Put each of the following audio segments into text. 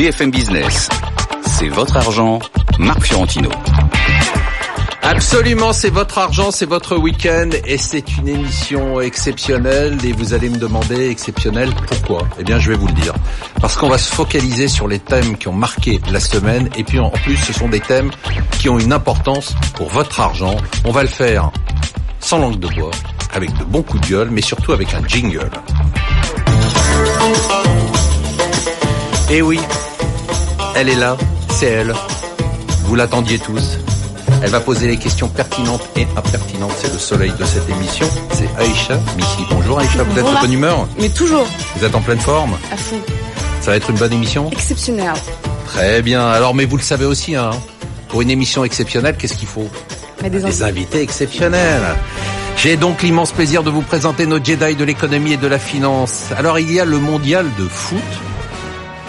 BFM Business. C'est votre argent, Marc Fiorentino. Absolument, c'est votre argent, c'est votre week-end et c'est une émission exceptionnelle et vous allez me demander exceptionnelle pourquoi? Eh bien je vais vous le dire. Parce qu'on va se focaliser sur les thèmes qui ont marqué la semaine et puis en plus ce sont des thèmes qui ont une importance pour votre argent. On va le faire sans langue de bois, avec de bons coups de gueule mais surtout avec un jingle. Et oui, elle est là, c'est elle. Vous l'attendiez tous. Elle va poser les questions pertinentes et impertinentes. C'est le soleil de cette émission. C'est Aïcha Missi. Bonjour Aïcha, vous êtes de bonne humeur Mais toujours. Vous êtes en pleine forme À fond. Ça va être une bonne émission Exceptionnel. Très bien. Alors, mais vous le savez aussi, hein, pour une émission exceptionnelle, qu'est-ce qu'il faut Mais des, Des invités exceptionnels. J'ai donc l'immense plaisir de vous présenter nos Jedi de l'économie et de la finance. Alors, il y a le mondial de foot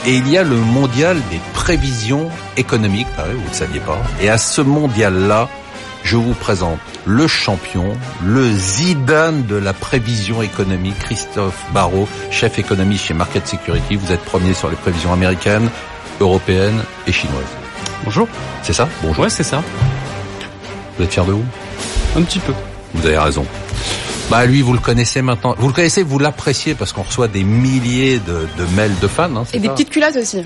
et il y a le mondial des prévisions économiques, pareil, vous ne le saviez pas. Et à ce mondial-là, je vous présente le champion, le Zidane de la prévision économique, Christophe Barrault, chef économiste chez Market Security. Vous êtes premier sur les prévisions américaines, européennes et chinoises. Bonjour. C'est ça? Bonjour. Ouais, c'est ça. Vous êtes fier de vous? Un petit peu. Vous avez raison. Bah lui, vous le connaissez maintenant. Vous le connaissez, vous l'appréciez parce qu'on reçoit des milliers de, de mails de fans. Hein, Et des ça petites culottes aussi.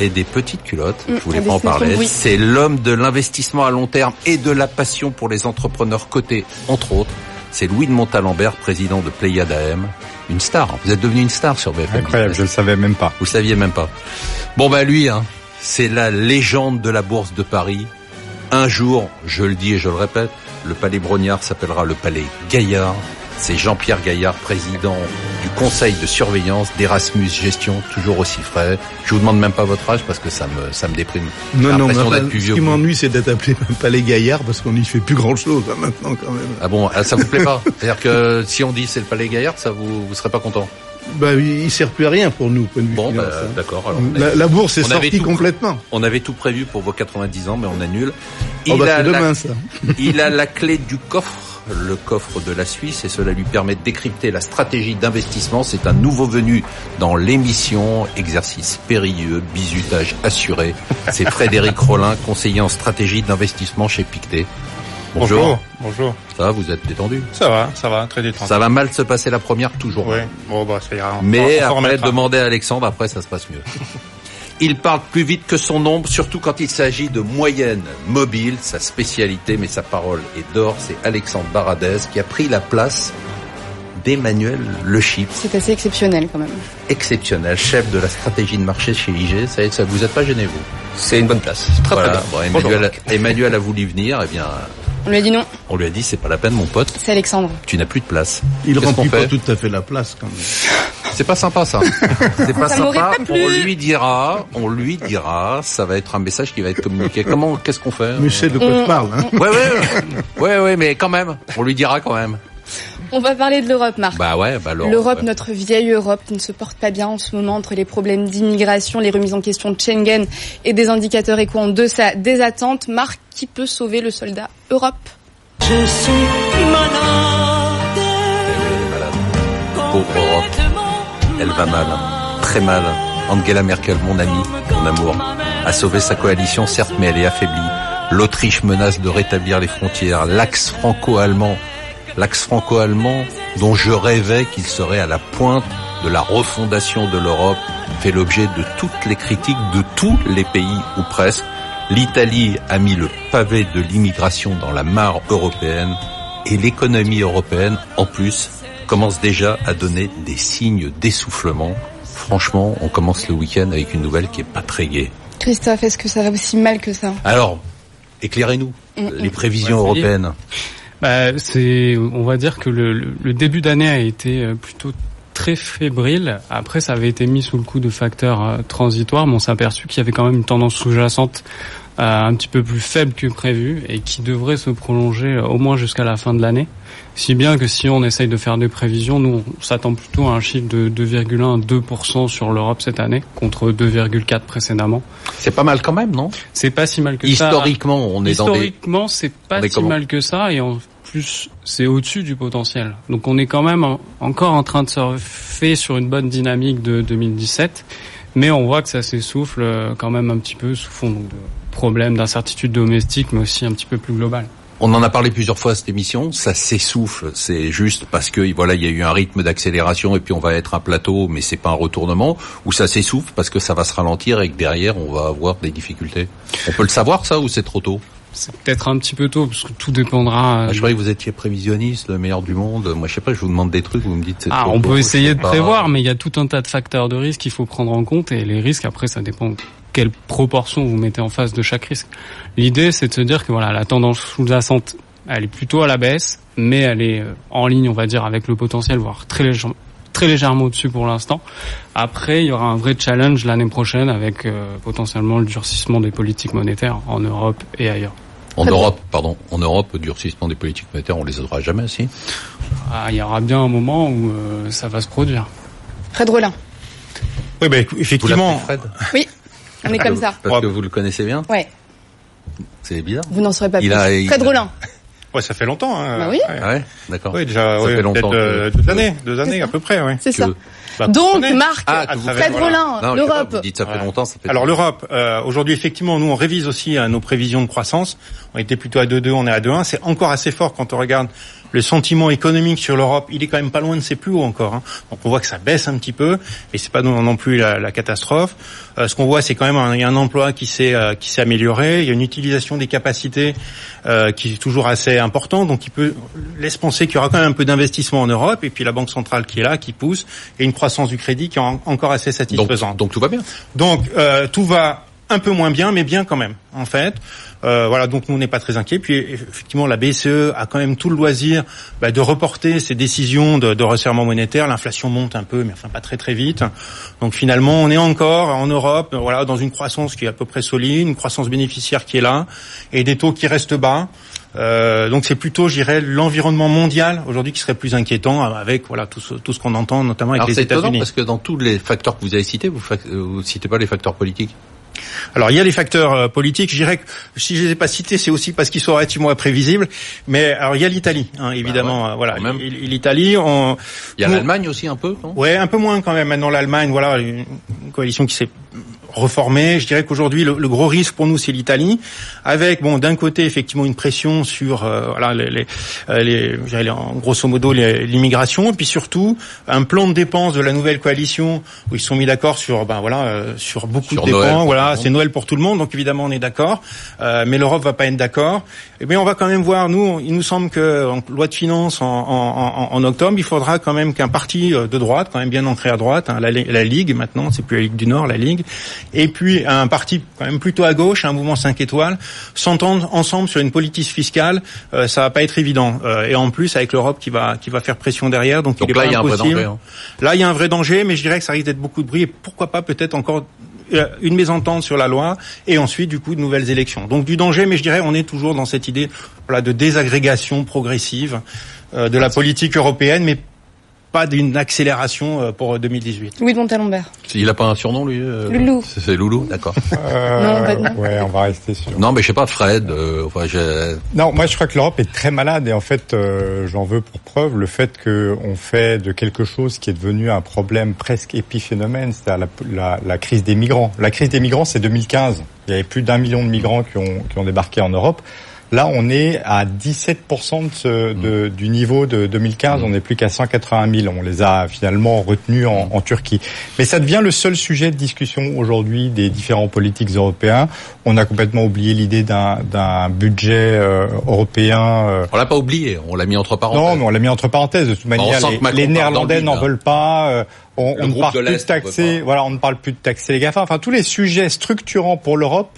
et des petites culottes. Mm, je voulais pas en parler. oui. C'est l'homme de l'investissement à long terme et de la passion pour les entrepreneurs cotés, entre autres. C'est Louis de Montalembert, président de Pléiade AM. Une star. hein. Vous êtes devenu une star sur BFM. Incroyable, je Business. le savais même pas. Vous saviez même pas. Bon bah lui, hein, c'est la légende de la bourse de Paris. Un jour, je le dis et je le répète, le palais Brognard s'appellera le palais Gaillard. C'est Jean-Pierre Gaillard, président du conseil de surveillance d'Erasmus Gestion, toujours aussi frais. Je vous demande même pas votre âge parce que ça me ça me déprime. Non, non, d'être plus ce qui m'ennuie, c'est d'être appelé Palais Gaillard parce qu'on n'y fait plus grand chose maintenant quand même. Ah bon, ah, ça vous plaît pas? C'est-à-dire que si on dit c'est le palais Gaillard, ça vous vous serez pas content? Bah, il il sert plus à rien pour nous, point de vue Bon, finance, bah, hein. d'accord. alors, on La, bourse est on avait sortie tout- complètement. On avait tout prévu pour vos 90 ans, mais on annule. Oh, bah, a c'est la- demain, ça. Il a la clé du coffre, le coffre de la Suisse, et cela lui permet de décrypter la stratégie d'investissement. C'est un nouveau venu dans l'émission, exercice périlleux, bizutage assuré. C'est Frédéric Rollin, conseiller en stratégie d'investissement chez Pictet. Bonjour. Bonjour. Ça va, vous êtes détendu? Ça va, ça va, très détendu. Ça va mal se passer la première, toujours. Oui, bon, bah, ça ira. Mais on après, remettra. demandez à Alexandre, après ça se passe mieux. Il parle plus vite que son ombre, surtout quand il s'agit de moyenne mobile, sa spécialité, mais sa parole est d'or. C'est Alexandre Baradez qui a pris la place d'Emmanuel Le Chip, C'est assez exceptionnel quand même. exceptionnel, chef de la stratégie de marché chez IG. Ça, y est, ça vous êtes pas gêné, vous? C'est une bonne place. Très Voilà. très bien. Bon, Emmanuel. Emmanuel a voulu venir, eh bien, On lui a dit non. on lui a dit, c'est pas la peine, mon pote, C'est Alexandre. tu n'as plus de place. Il remplit pas tout à fait la place quand même. C'est pas sympa ça. C'est pas Ça sympa. pas. On lui dira, on lui dira, ça va être un message qui va être communiqué. Comment, qu'est-ce qu'on fait Mais je sais de quoi je parle. Hein. Ouais, ouais, ouais, ouais, mais quand même, on lui dira quand même. On va parler de l'Europe, Marc. Bah ouais, bah. L'Europe, ouais. notre vieille Europe, qui ne se porte pas bien en ce moment entre les problèmes d'immigration, les remises en question de Schengen et des indicateurs éco en deçà des attentes. Marc, qui peut sauver le soldat Europe? Elle est malade. Pauvre Europe. Elle va mal, très mal. Angela Merkel, mon ami, mon amour, a sauvé sa coalition, certes, mais elle est affaiblie. L'Autriche menace de rétablir les frontières. L'axe franco-allemand, l'axe franco-allemand dont je rêvais qu'il serait à la pointe de la refondation de l'Europe, fait l'objet de toutes les critiques de tous les pays ou presque. L'Italie a mis le pavé de l'immigration dans la mare européenne et l'économie européenne, en plus, commence déjà à donner des signes d'essoufflement. Franchement, on commence le week-end avec une nouvelle qui est pas très gaie. Christophe, est-ce que ça va aussi mal que ça? Alors, éclairez-nous les prévisions Ouais, ça y est. européennes. Bah, c'est, on va dire que le, début d'année a été euh, plutôt très fébrile. Après, ça avait été mis sous le coup de facteurs euh, transitoires, mais on s'est aperçu qu'il y avait quand même une tendance sous-jacente un petit peu plus faible que prévu et qui devrait se prolonger euh, au moins jusqu'à la fin de l'année. Si bien que si on essaye de faire des prévisions, nous, on s'attend plutôt à un chiffre de 2,1 à 2% sur l'Europe cette année, contre 2,4 précédemment. C'est pas mal quand même, non? C'est pas si mal que ça. Historiquement, on est dans des... Historiquement, c'est pas si comment? mal que ça et en plus, c'est au-dessus du potentiel. Donc on est quand même en- encore en train de surfer sur une bonne dynamique de 2017. Mais on voit que ça s'essouffle euh, quand même un petit peu sous fond donc, de problèmes d'incertitude domestique, mais aussi un petit peu plus global. On en a parlé plusieurs fois à cette émission, ça s'essouffle, c'est juste parce que voilà, il y a eu un rythme d'accélération et puis on va être un plateau, mais c'est pas un retournement, ou ça s'essouffle parce que ça va se ralentir et que derrière on va avoir des difficultés. On peut le savoir ça ou c'est trop tôt? C'est peut-être un petit peu tôt parce que tout dépendra. euh, Ah, Je croyais que vous étiez prévisionniste, le meilleur du monde. Moi, je sais pas, je vous demande des trucs, vous me dites. c'est Ah, on peut essayer de pas. prévoir, mais il y a tout un tas de facteurs de risque qu'il faut prendre en compte et les risques après ça dépend quelle proportion vous mettez en face de chaque risque. L'idée c'est de se dire que voilà la tendance sous-jacente elle est plutôt à la baisse, mais elle est euh, en ligne on va dire avec le potentiel, voire très légèrement très légèrement au-dessus pour l'instant. Après, il y aura un vrai challenge l'année prochaine avec euh, potentiellement le durcissement des politiques monétaires en Europe et ailleurs. En Europe, pardon, en Europe, le durcissement des politiques monétaires, on les aura jamais, si? Ah, il y aura bien un moment où euh, ça va se produire. Fred Rollin. Oui, ben, Vous effectivement, Fred? Oui, on est comme ça. Parce que vous le connaissez bien. Ouais, C'est bizarre. vous n'en saurez pas Il plus. a- il Fred a- Rollin. ouais, ça fait longtemps. Hein. Bah oui. Ouais. Ah ouais, d'accord. Oui, déjà, Ça ouais, fait longtemps peut-être euh, que- deux années, deux années à peu près, oui. C'est ça. Bah, Donc. Marc, Ah, Fred. Rollin, l'Europe. Vous dites ça fait Voilà. longtemps, ça fait. Alors l'Europe, euh, aujourd'hui effectivement, nous on révise aussi euh, nos prévisions de croissance. On était plutôt à 2,2, on est à 2,1. C'est encore assez fort quand on regarde le sentiment économique sur l'Europe. Il est quand même pas loin de ses plus hauts encore. hein. Donc on voit que ça baisse un petit peu, et c'est pas non, non plus la, la catastrophe. Euh, ce qu'on voit, c'est quand même un, il y a un emploi qui s'est euh, qui s'est amélioré. Il y a une utilisation des capacités euh, qui est toujours assez important. Donc il peut laisse penser qu'il y aura quand même un peu d'investissement en Europe, et puis la banque centrale qui est là, qui pousse, et une croissance du crédit qui est en- encore assez satisfaisante. donc, donc tout va bien. Donc euh, tout va un peu moins bien, mais bien quand même, en fait. Euh, voilà, donc nous on n'est pas très inquiets. Puis effectivement, la BCE a quand même tout le loisir bah, de reporter ses décisions de, de resserrement monétaire. L'inflation monte un peu, mais enfin pas très très vite. Donc finalement, on est encore en Europe, euh, voilà, dans une croissance qui est à peu près solide, une croissance bénéficiaire qui est là, et des taux qui restent bas. Euh, donc c'est plutôt, je dirais, l'environnement mondial aujourd'hui qui serait plus inquiétant avec voilà tout ce, tout ce qu'on entend, notamment avec Alors les États-Unis. parce que dans tous les facteurs que vous avez cités, vous, euh, vous citez pas les facteurs politiques. Alors il y a les facteurs euh, politiques. Je dirais que si je les ai pas cités, c'est aussi parce qu'ils sont relativement imprévisibles. Mais alors il y a l'Italie, hein, évidemment. Bah ouais, euh, voilà, L'Italie, on. Il y a l'Allemagne aussi un peu, non? Ouais, un peu moins quand même. Maintenant l'Allemagne, voilà, une coalition qui s'est reformée. Je dirais qu'aujourd'hui le, le gros risque pour nous c'est l'Italie, avec bon d'un côté effectivement une pression sur euh, voilà les, les, euh, les- en grosso modo les- l'immigration, et puis surtout un plan de dépenses de la nouvelle coalition où ils se sont mis d'accord sur ben voilà euh, sur beaucoup Sur de Noël dépenses. Voilà, c'est Noël pour tout le monde, donc évidemment on est d'accord, Euh, mais l'Europe va pas être d'accord. Et bien on va quand même voir. Nous, il nous semble que en loi de finances en, en, en, en octobre, il faudra quand même qu'un parti euh, de droite, quand même bien ancré à droite, hein, la, la Ligue maintenant, c'est plus la Ligue du Nord, la Ligue, et puis un parti quand même plutôt à gauche, un mouvement 5 étoiles, s'entendent ensemble sur une politique fiscale, euh, ça va pas être évident. Euh, et en plus avec l'Europe qui va qui va faire pression derrière, donc, Donc il est là, pas il y a un vrai impossible. danger. hein. Là, il y a un vrai danger, mais je dirais que ça risque d'être beaucoup de bruit et pourquoi pas peut-être encore euh, une mésentente sur la loi et ensuite du coup de nouvelles élections. Donc du danger, mais je dirais on est toujours dans cette idée voilà, de désagrégation progressive euh, de la politique européenne, mais pas d'une accélération euh, pour 2018. Louis de Montalembert. Il a pas un surnom lui euh, Loulou. C'est Loulou, d'accord. Non, bah non. Ouais, on va rester sur. non, mais je sais pas, Fred. euh, enfin. Non, moi je crois que l'Europe est très malade et en fait euh, j'en veux pour preuve le fait qu'on fait de quelque chose qui est devenu un problème presque épiphénomène, c'est-à-dire la, la, la crise des migrants. La crise des migrants c'est 2015. Il y avait plus d'un million de migrants qui ont, qui ont débarqué en Europe. Là, on est à 17% de ce, de, du niveau de 2015. On n'est plus qu'à 180 000. On les a finalement retenus en, en Turquie. Mais ça devient le seul sujet de discussion aujourd'hui des différents politiques européens. On a complètement oublié l'idée d'un d'un budget euh, européen. euh, on l'a pas oublié, on l'a mis entre parenthèses. non, mais on l'a mis entre parenthèses. De toute manière, sent que les, les Néerlandais n'en là. veulent pas. euh, on, on ne parle de plus de taxer. Voilà, on ne parle plus de taxer les GAFA. Enfin, tous les sujets structurants pour l'Europe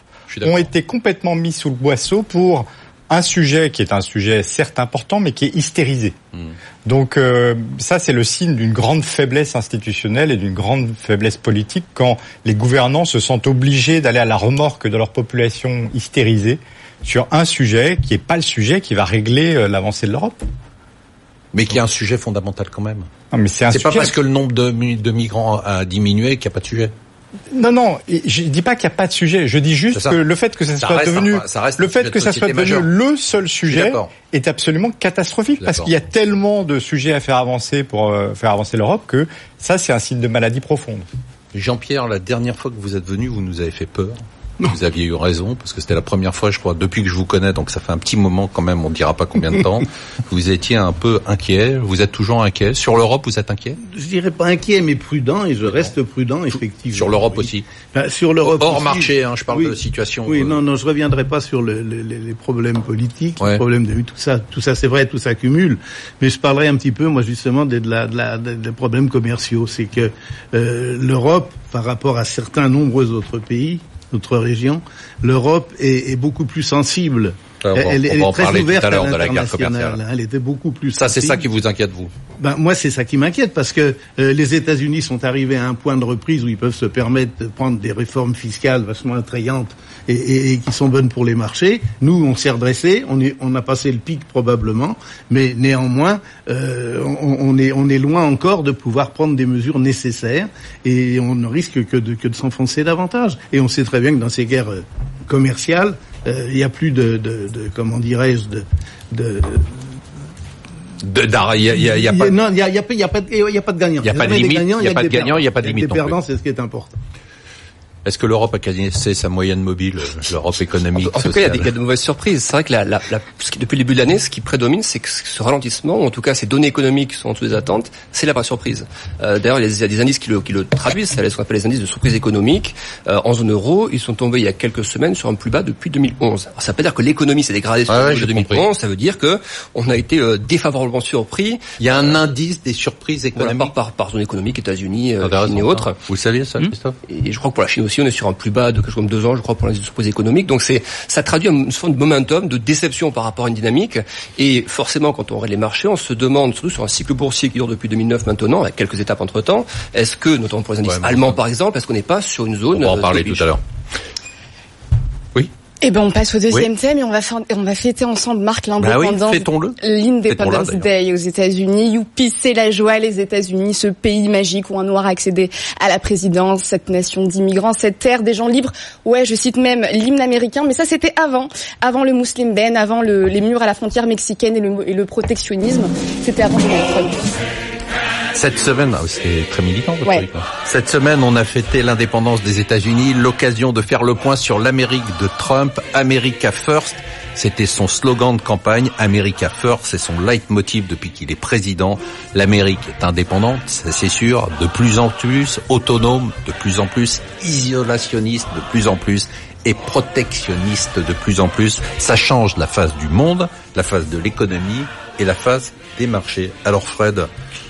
ont été complètement mis sous le boisseau pour un sujet qui est un sujet certes important, mais qui est hystérisé. Hmm. Donc euh, ça, c'est le signe d'une grande faiblesse institutionnelle et d'une grande faiblesse politique quand les gouvernants se sentent obligés d'aller à la remorque de leur population hystérisée sur un sujet qui n'est pas le sujet qui va régler euh, l'avancée de l'Europe. Mais qui est un sujet fondamental quand même. Non, mais c'est pas parce que le nombre de, de migrants a diminué qu'il n'y a pas de sujet. Non, non, je dis pas qu'il n'y a pas de sujet. Je dis juste que le fait que ça, Ça soit reste devenu, un- ça reste le fait que ça soit devenu le seul sujet est absolument catastrophique parce qu'il y a tellement de sujets à faire avancer pour euh, faire avancer l'Europe que ça, c'est un signe de maladie profonde. Jean-Pierre, la dernière fois que vous êtes venu, vous nous avez fait peur. Vous aviez eu raison parce que c'était la première fois, je crois, depuis que je vous connais, donc ça fait un petit moment quand même. On dira pas combien de temps. vous étiez un peu inquiet. Vous êtes toujours inquiet sur l'Europe. Vous êtes inquiet? Je dirais pas inquiet, mais prudent, et je reste prudent effectivement. Sur l'Europe aussi. Ben, sur l'Europe hors aussi. marché. Hein, je parle Oui. de la situation. Oui, euh, non, non, je reviendrai pas sur le- le- les les problèmes politiques, Ouais. les problèmes de tout ça, tout ça, c'est vrai, tout s'accumule. Mais je parlerai un petit peu, moi, justement, de, de la, de la- de- des problèmes commerciaux. C'est que euh, l'Europe, par rapport à certains nombreux autres pays, d'autres régions, l'Europe est beaucoup plus sensible. On va- elle, on en est très parler tout ouverte à l'heure de la guerre commerciale. Elle était beaucoup plus. Ça, c'est ça qui vous inquiète, vous Ben, moi, c'est ça qui m'inquiète parce que euh, les États-Unis sont arrivés à un point de reprise où ils peuvent se permettre de prendre des réformes fiscales vachement attrayantes et, et- et qui sont bonnes pour les marchés. Nous, on s'est redressé, on, est, on a passé le pic probablement, mais néanmoins, euh, on, on est, on est loin encore de pouvoir prendre des mesures nécessaires et on ne risque que de, que de s'enfoncer davantage. Et on sait très bien que dans ces guerres euh, commerciales, euh, il n'y a plus de, de, de comment dirais-je, de, de, Il y a, y a- y a pas. non, il y a, y a pas, de- il y a pas de gagnant. Il y a pas de limite, il y a pas de gagnant, il y a pas de limite Des perdants, c'est ce qui est important. Est-ce que l'Europe a cassé sa moyenne mobile, l'Europe économique En tout cas, il y a des, il y a sociale de mauvaises surprises. C'est vrai que la, la, la- ce qui- depuis le début de l'année, ce qui prédomine, c'est que ce ralentissement, ou en tout cas ces données économiques qui sont en dessous des attentes, c'est la vraie surprise. Euh, D'ailleurs, il y a des- indices qui le, qui le traduisent, c'est ce qu'on appelle les indices de surprise économique. Euh, en zone euro, ils sont tombés il y a quelques semaines sur un plus bas depuis 2011. Alors, ça veut pas dire que l'économie s'est dégradée sur le ouais, niveau de j'ai 2011, ça veut dire que on a été euh, défavorablement surpris Il y a un indice des surprises voilà, économiques. par, par, par zone économique, États-Unis, euh, Intéressant, Chine et autres. Vous le saviez ça, Christophe Et je crois que pour la Chine aussi, on est sur un plus bas de quelque chose comme deux ans, je crois, pour l'indice de surprise économique. Donc c'est, ça traduit une forme de momentum, de déception par rapport à une dynamique. Et forcément, quand on regarde les marchés, on se demande, surtout sur un cycle boursier qui dure depuis 2009 maintenant, avec quelques étapes entre temps, est-ce que, notamment pour les indices Ouais, allemands par exemple, est-ce qu'on n'est pas sur une zone On va en euh, parler tout à l'heure. Eh ben, on passe au deuxième thème et on va, faire- on va fêter ensemble, Marc, Bah oui, l'indépendance. L'Independence Day aux États-Unis. Youpi, c'est la joie, les États-Unis, ce pays magique où un noir a accédé à la présidence, cette nation d'immigrants, cette terre des gens libres. Ouais, je cite même l'hymne américain, mais ça c'était avant, avant le Muslim Ben, avant le- les murs à la frontière mexicaine et le, et le protectionnisme. C'était avant Donald Trump. Cette semaine, ah, c'est très militant votre Ouais. truc, hein. Cette semaine, on a fêté l'indépendance des États-Unis, l'occasion de faire le point sur l'Amérique de Trump, America First. C'était son slogan de campagne, America First, c'est son leitmotiv depuis qu'il est président. L'Amérique est indépendante, ça, c'est sûr, de plus en plus autonome, de plus en plus isolationniste, de plus en plus et protectionniste de plus en plus. Ça change la face du monde, la face de l'économie et la face des marchés. Alors Fred,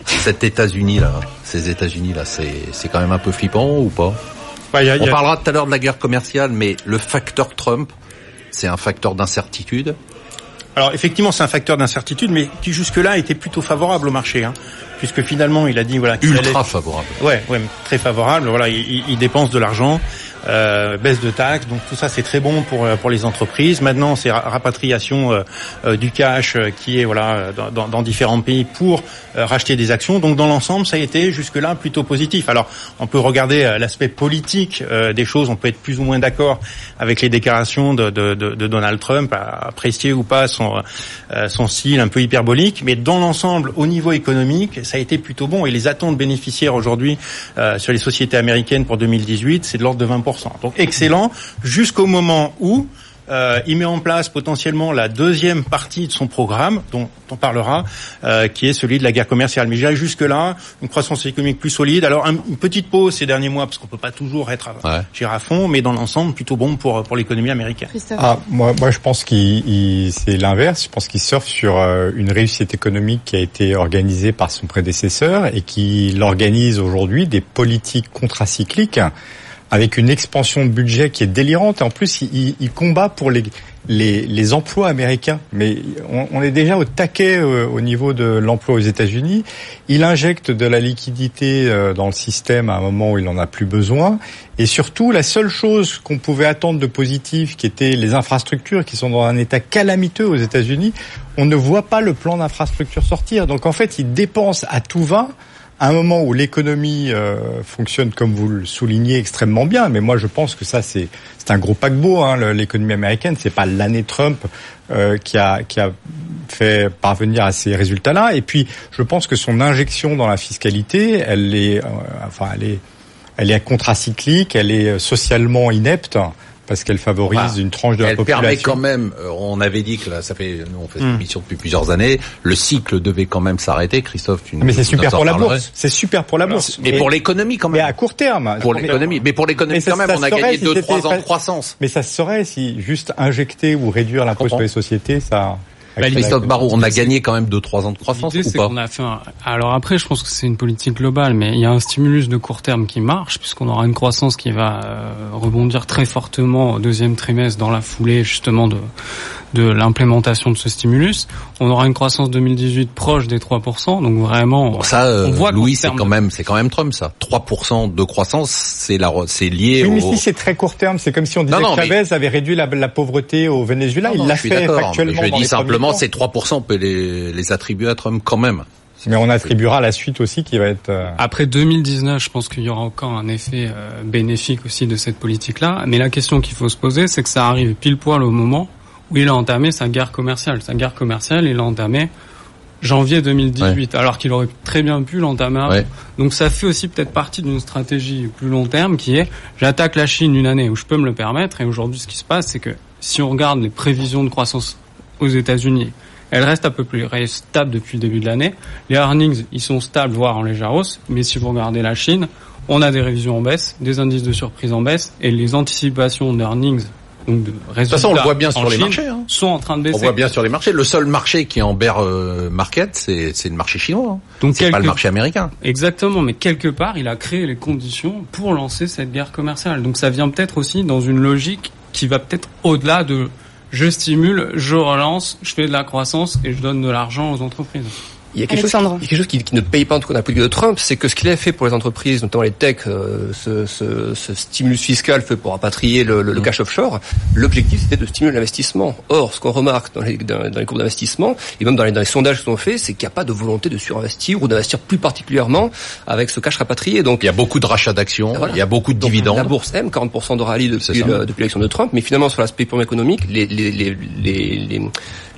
cet États-Unis là, ces États-Unis là, c'est quand même un peu flippant ou pas? Bah, y a- On y a- parlera tout à l'heure de la guerre commerciale, mais le facteur Trump, c'est un facteur d'incertitude? Alors effectivement, c'est un facteur d'incertitude, mais qui jusque-là était plutôt favorable au marché, hein, puisque finalement, il a dit voilà, Ultra allait- favorable. Ouais, ouais, très favorable. Voilà, il, il- il dépense de l'argent, euh, baisse de taxes, donc tout ça c'est très bon pour euh, pour les entreprises. Maintenant, c'est ra- rapatriation euh, euh, du cash euh, qui est voilà dans, dans- différents pays pour racheter des actions. Donc dans l'ensemble, ça a été jusque-là plutôt positif. Alors, on peut regarder l'aspect politique des choses. On peut être plus ou moins d'accord avec les déclarations de, de, de, de Donald Trump, apprécier ou pas son son style un peu hyperbolique, mais dans l'ensemble, au niveau économique, ça a été plutôt bon. Et les attentes bénéficiaires aujourd'hui sur les sociétés américaines pour 2018, c'est de l'ordre de 20%. Donc excellent, jusqu'au moment où euh, il met en place potentiellement la deuxième partie de son programme, dont on parlera, euh, qui est celui de la guerre commerciale. Mais j'irai jusque-là, une croissance économique plus solide. Alors un- une petite pause ces derniers mois, parce qu'on peut pas toujours être à, Ouais. j'irai à fond, mais dans l'ensemble, plutôt bon pour, pour l'économie américaine. Christophe. Ah, moi, moi, je pense qu'il, il- c'est l'inverse. Je pense qu'il surfe sur euh, une réussite économique qui a été organisée par son prédécesseur et qui organise aujourd'hui des politiques contracycliques avec une expansion de budget qui est délirante. Et en plus, il, combat pour les, les, emplois américains. Mais on, est déjà au taquet euh, au niveau de l'emploi aux États-Unis. Il injecte de la liquidité euh, dans le système à un moment où il en a plus besoin. Et surtout, la seule chose qu'on pouvait attendre de positif, qui était les infrastructures, qui sont dans un état calamiteux aux États-Unis, on ne voit pas le plan d'infrastructure sortir. Donc en fait, il dépense à tout va un moment où l'économie euh, fonctionne, comme vous le soulignez, extrêmement bien. Mais moi, je pense que ça, c'est c'est un gros paquebot. Hein, l'économie américaine, c'est pas l'année Trump euh, qui a qui a fait parvenir à ces résultats-là. Et puis, je pense que son injection dans la fiscalité, elle est, euh, enfin, elle est elle est contracyclique, elle est socialement inepte parce qu'elle favorise une tranche de la elle population. permet quand même, euh, on avait dit que là, ça fait, nous on fait cette Hmm. émission depuis plusieurs années, le cycle devait quand même s'arrêter. Christophe, tu Mais c'est super pour la bourse. C'est super pour la bourse. Mais pour l'économie quand même. Mais à court terme. Pour l'économie. Mais pour l'économie ça- quand même, ça on a serait gagné si 2-3 c'était ans de croissance. Mais ça se saurait si juste injecter ou réduire l'impôt sur les sociétés, ça. Bah, Christophe Barrault, on a gagné quand même 2-3 ans de croissance ou pas qu'on a fait un... Alors après, je pense que c'est une politique globale, mais il y a un stimulus de court terme qui marche, puisqu'on aura une croissance qui va euh, rebondir très fortement au deuxième trimestre dans la foulée justement de de l'implémentation de ce stimulus. On aura une croissance 2018 proche des 3%, donc vraiment... Bon, ça, euh, on voit Louis, c'est quand même, c'est quand même Trump, ça. 3% de croissance, c'est la, c'est lié Oui, mais au. si c'est très court terme, c'est comme si on disait Non, non, que Chavez avait réduit la, la pauvreté au Venezuela. Non, il l'a fait factuellement. mais Je dans dis les simplement, ces 3%, on peut les, les attribuer à Trump quand même. Mais on attribuera la suite aussi qui va être. euh, Après 2019, je pense qu'il y aura encore un effet euh, bénéfique aussi de cette politique-là. Mais la question qu'il faut se poser, c'est que ça arrive pile poil au moment où il a entamé sa guerre commerciale. Sa guerre commerciale, il l'a entamée janvier 2018, alors qu'il aurait très bien pu l'entamer avant. Ouais. Donc ça fait aussi peut-être partie d'une stratégie plus long terme qui est j'attaque la Chine une année où je peux me le permettre. Et aujourd'hui, ce qui se passe, c'est que si on regarde les prévisions de croissance aux États-Unis, elles restent à peu près stables depuis le début de l'année. Les earnings, ils sont stables, voire en légère hausse. Mais si vous regardez la Chine, on a des révisions en baisse, des indices de surprise en baisse, et les anticipations d'earnings, de toute façon, on le voit bien en sur les marchés. Hein. sont en train de baisser. On voit bien sur les marchés. Le seul marché qui est en bear euh, market, c'est c'est le marché chinois. Hein. Donc C'est pas le marché américain. Exactement, mais quelque part, il a créé les conditions pour lancer cette guerre commerciale. Donc ça vient peut-être aussi dans une logique qui va peut-être au-delà de je stimule, je relance, je fais de la croissance et je donne de l'argent aux entreprises. Il y a quelque, chose, Alexandre. il y a quelque chose qui, qui ne paye pas en tout cas dans la politique de Trump, c'est que ce qu'il a fait pour les entreprises, notamment les techs, euh, ce, ce, ce stimulus fiscal fait pour rapatrier le, le, le cash offshore, l'objectif c'était de stimuler l'investissement. Or, ce qu'on remarque dans les, dans, dans les courbes d'investissement, et même dans les, dans les sondages qui sont faits, c'est qu'il n'y a pas de volonté de surinvestir ou d'investir plus particulièrement avec ce cash rapatrié. Donc, Il y a beaucoup de rachats d'actions, Voilà. il y a beaucoup de donc, dividendes. La bourse aime 40% de rallye depuis l'élection de Trump, mais finalement sur l'aspect purement économique, les, les, les, les,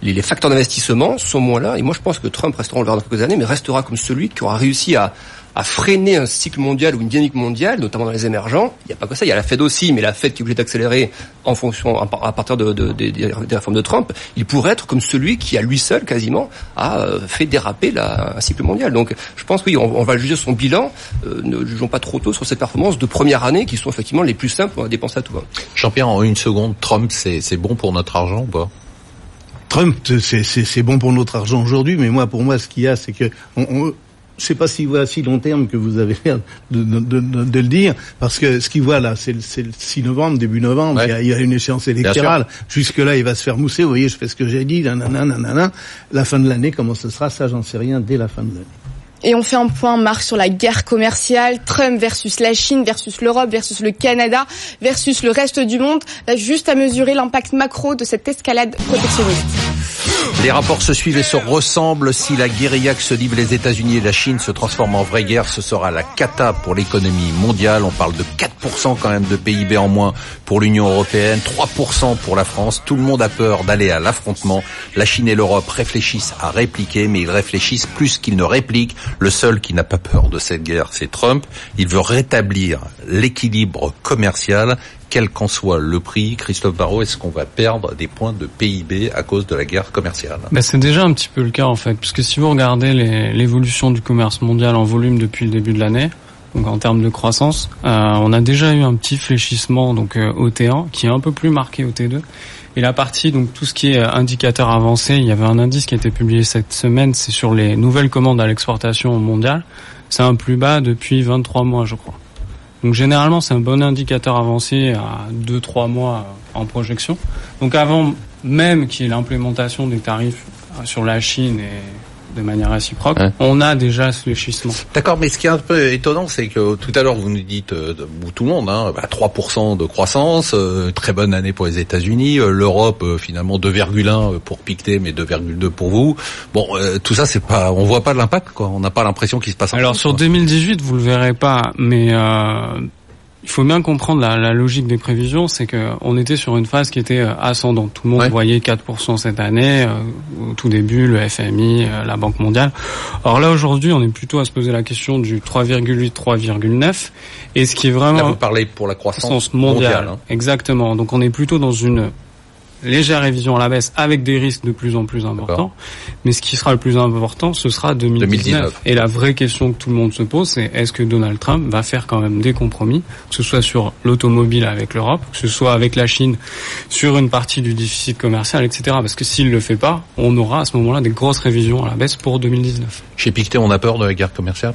les, les- facteurs d'investissement sont moins là. Et moi, je pense que Trump restera, on le verra dans quelques années, mais restera comme celui qui aura réussi à à freiner un cycle mondial ou une dynamique mondiale, notamment dans les émergents. Il n'y a pas que ça, il y a la Fed aussi, mais la Fed qui est obligée d'accélérer en fonction, à par- à partir de, de- des- réformes de Trump. Il pourrait être comme celui qui, à lui seul, quasiment, a euh, fait déraper la, un cycle mondial. Donc, je pense, oui, on, on va juger son bilan. Euh, ne jugeons pas trop tôt sur ses performances de première année, qui sont effectivement les plus simples à dépenser à tout va. Jean-Pierre, en une seconde, Trump, c'est bon pour notre argent ou pas? Trump, c'est- bon pour notre argent aujourd'hui, mais moi, pour moi, ce qu'il y a, c'est que on, on, je sais pas s'il voit à si long terme que vous avez l'air de, de, de, de le dire, parce que ce qu'il voit là, c'est le, c'est le 6 novembre, début novembre, Ouais. il, y a, il y a une échéance électorale. Jusque-là, il va se faire mousser. Vous voyez, je fais ce que j'ai dit, nanana, nanana. La fin de l'année, comment ce sera, ça, j'en sais rien dès la fin de l'année. Et on fait un point, Marc, sur la guerre commerciale, Trump versus la Chine, versus l'Europe, versus le Canada, versus le reste du monde, juste à mesurer l'impact macro de cette escalade protectionniste. Les rapports se suivent et se ressemblent. Si la guérilla que se livrent les États-Unis et la Chine se transforme en vraie guerre, ce sera la cata pour l'économie mondiale. On parle de 4% quand même de PIB en moins pour l'Union européenne, 3% pour la France. Tout le monde a peur d'aller à l'affrontement. La Chine et l'Europe réfléchissent à répliquer, mais ils réfléchissent plus qu'ils ne répliquent. Le seul qui n'a pas peur de cette guerre, c'est Trump. Il veut rétablir l'équilibre commercial quel qu'en soit le prix, Christophe Barrault, est-ce qu'on va perdre des points de PIB à cause de la guerre commerciale? Ben, c'est déjà un petit peu le cas en fait, puisque si vous regardez l'évolution du commerce mondial en volume depuis le début de l'année, donc en termes de croissance, euh, on a déjà eu un petit fléchissement donc euh, au T1 qui est un peu plus marqué au T2. Et la partie donc tout ce qui est euh, indicateur avancé, il y avait un indice qui a été publié cette semaine, c'est sur les nouvelles commandes à l'exportation mondiale. C'est un plus bas depuis 23 mois, je crois. Donc généralement, c'est un bon indicateur avancé à 2-3 mois euh, en projection. Donc avant même qu'il y ait l'implémentation des tarifs euh, sur la Chine et de manière réciproque, Ouais. on a déjà ce fléchissement. D'accord, mais ce qui est un peu étonnant, c'est que tout à l'heure vous nous dites, euh, de- vous, tout le monde, hein, bah, 3% de croissance, euh, très bonne année pour les États-Unis, euh, l'Europe euh, finalement 2,1 pour Pictet, mais 2,2 pour vous. Bon, euh, tout ça, c'est pas, on voit pas l'impact, quoi. On n'a pas l'impression qu'il se passe. un Alors sur quoi. 2018, vous le verrez pas, mais euh, il faut bien comprendre la, la logique des prévisions, c'est que on était sur une phase qui était euh, ascendante. Tout le monde Ouais. voyait 4% cette année, euh, au tout début, le FMI, euh, la Banque mondiale. Or là, aujourd'hui, on est plutôt à se poser la question du 3,8, 3,9. Et ce qui est Là, vraiment vous parlez pour la croissance croissance mondiale. mondiale. hein. Exactement. Donc on est plutôt dans une légère révision à la baisse avec des risques de plus en plus importants. Mais ce qui sera le plus important, ce sera 2019. 2019. Et la vraie question que tout le monde se pose, c'est est-ce que Donald Trump va faire quand même des compromis, que ce soit sur l'automobile avec l'Europe, que ce soit avec la Chine sur une partie du déficit commercial, etc. Parce que s'il le fait pas, on aura à ce moment-là des grosses révisions à la baisse pour 2019. Chez Pictet, on a peur de la guerre commerciale?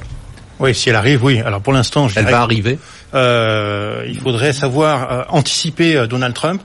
Oui, si elle arrive, oui. Alors pour l'instant, je Elle dirais va arriver? Euh, il faudrait savoir euh, anticiper euh, Donald Trump.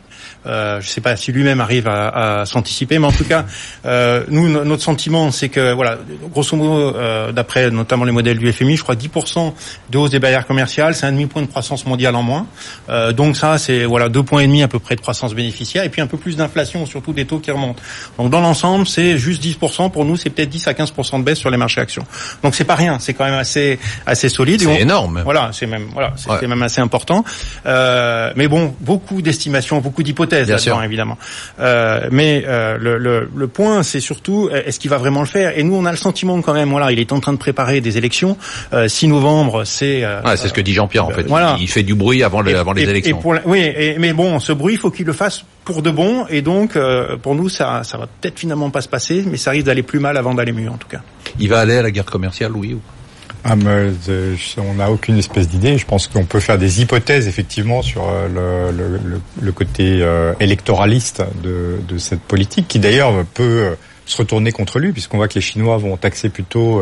Euh, je ne sais pas si lui-même arrive à, à s'anticiper, mais en tout cas, euh, nous, no- notre sentiment, c'est que, voilà, grosso modo, euh, d'après notamment les modèles du FMI, je crois 10% de hausse des barrières commerciales, c'est un demi-point de croissance mondiale en moins. Euh, donc ça, c'est voilà deux points et demi à peu près de croissance bénéficiaire, et puis un peu plus d'inflation, surtout des taux qui remontent. Donc dans l'ensemble, c'est juste 10%. Pour nous, c'est peut-être 10 à 15% de baisse sur les marchés actions. Donc c'est pas rien, c'est quand même assez assez solide. C'est on- énorme. Voilà, c'est même voilà, c'est Ouais. c'est même assez important. Euh, mais bon, beaucoup d'estimations, beaucoup d'hypothèses Bien là-dedans, évidemment. Euh, mais euh, le, le, le point, c'est surtout euh, est-ce qu'il va vraiment le faire? Et nous, on a le sentiment quand même, voilà, il est en train de préparer des élections. Euh, 6 novembre, c'est euh, Ouais, c'est ce que dit Jean-Pierre en fait. Voilà. Il fait du bruit avant, le- et- avant les et- élections. et pour la- oui, et- mais bon, ce bruit, il faut qu'il le fasse pour de bon. Et donc, euh, pour nous, ça, ça va peut-être finalement pas se passer, mais ça risque d'aller plus mal avant d'aller mieux, en tout cas. Il va aller à la guerre commerciale, oui ou On n'a aucune espèce d'idée. Je pense qu'on peut faire des hypothèses effectivement sur euh, le, côté euh, électoraliste de, cette politique, qui d'ailleurs peut euh, se retourner contre lui, puisqu'on voit que les Chinois vont taxer plutôt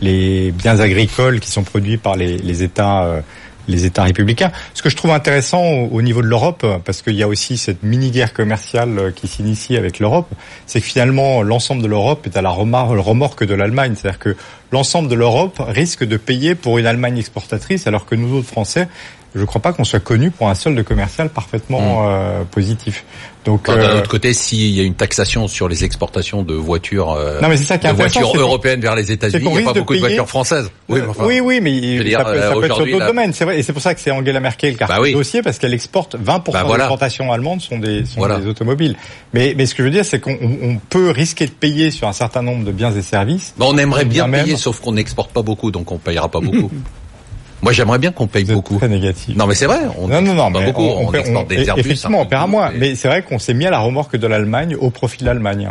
les biens agricoles qui sont produits par les États. Les États républicains. Ce que je trouve intéressant au, au niveau de l'Europe, parce qu'il y a aussi cette mini-guerre commerciale euh, qui s'initie avec l'Europe, c'est que finalement l'ensemble de l'Europe est à la remorque de l'Allemagne. C'est-à-dire que l'ensemble de l'Europe risque de payer pour une Allemagne exportatrice, alors que nous autres Français, je ne crois pas qu'on soit connus pour un solde commercial parfaitement euh, positif. Donc, Enfin, D'un euh, autre côté, s'il y a une taxation sur les exportations de voitures, euh, non mais c'est ça qui est de voitures européennes vers les États-Unis, il n'y a pas de beaucoup de payer- voitures françaises. Oui, enfin, oui, oui, mais dire, ça peut, ça peut être sur d'autres là- domaines, c'est vrai. Et c'est pour ça que c'est Angela Merkel qui a Bah oui. dossier, parce qu'elle exporte 20% Bah des voilà. exportations allemandes sont des, sont Voilà. des automobiles. Mais, mais ce que je veux dire, c'est qu'on on- on peut risquer de payer sur un certain nombre de biens et services. Bon, on aimerait bien Bien payer, même. sauf qu'on n'exporte pas beaucoup, donc on payera pas beaucoup. Moi, j'aimerais bien qu'on paye beaucoup. très négatif. Non, mais c'est vrai. On non, non, non, mais beaucoup. On, on- des Airbus. Effectivement, on peu paiera plus, moins. Mais c'est vrai qu'on s'est mis à la remorque de l'Allemagne au profit de l'Allemagne.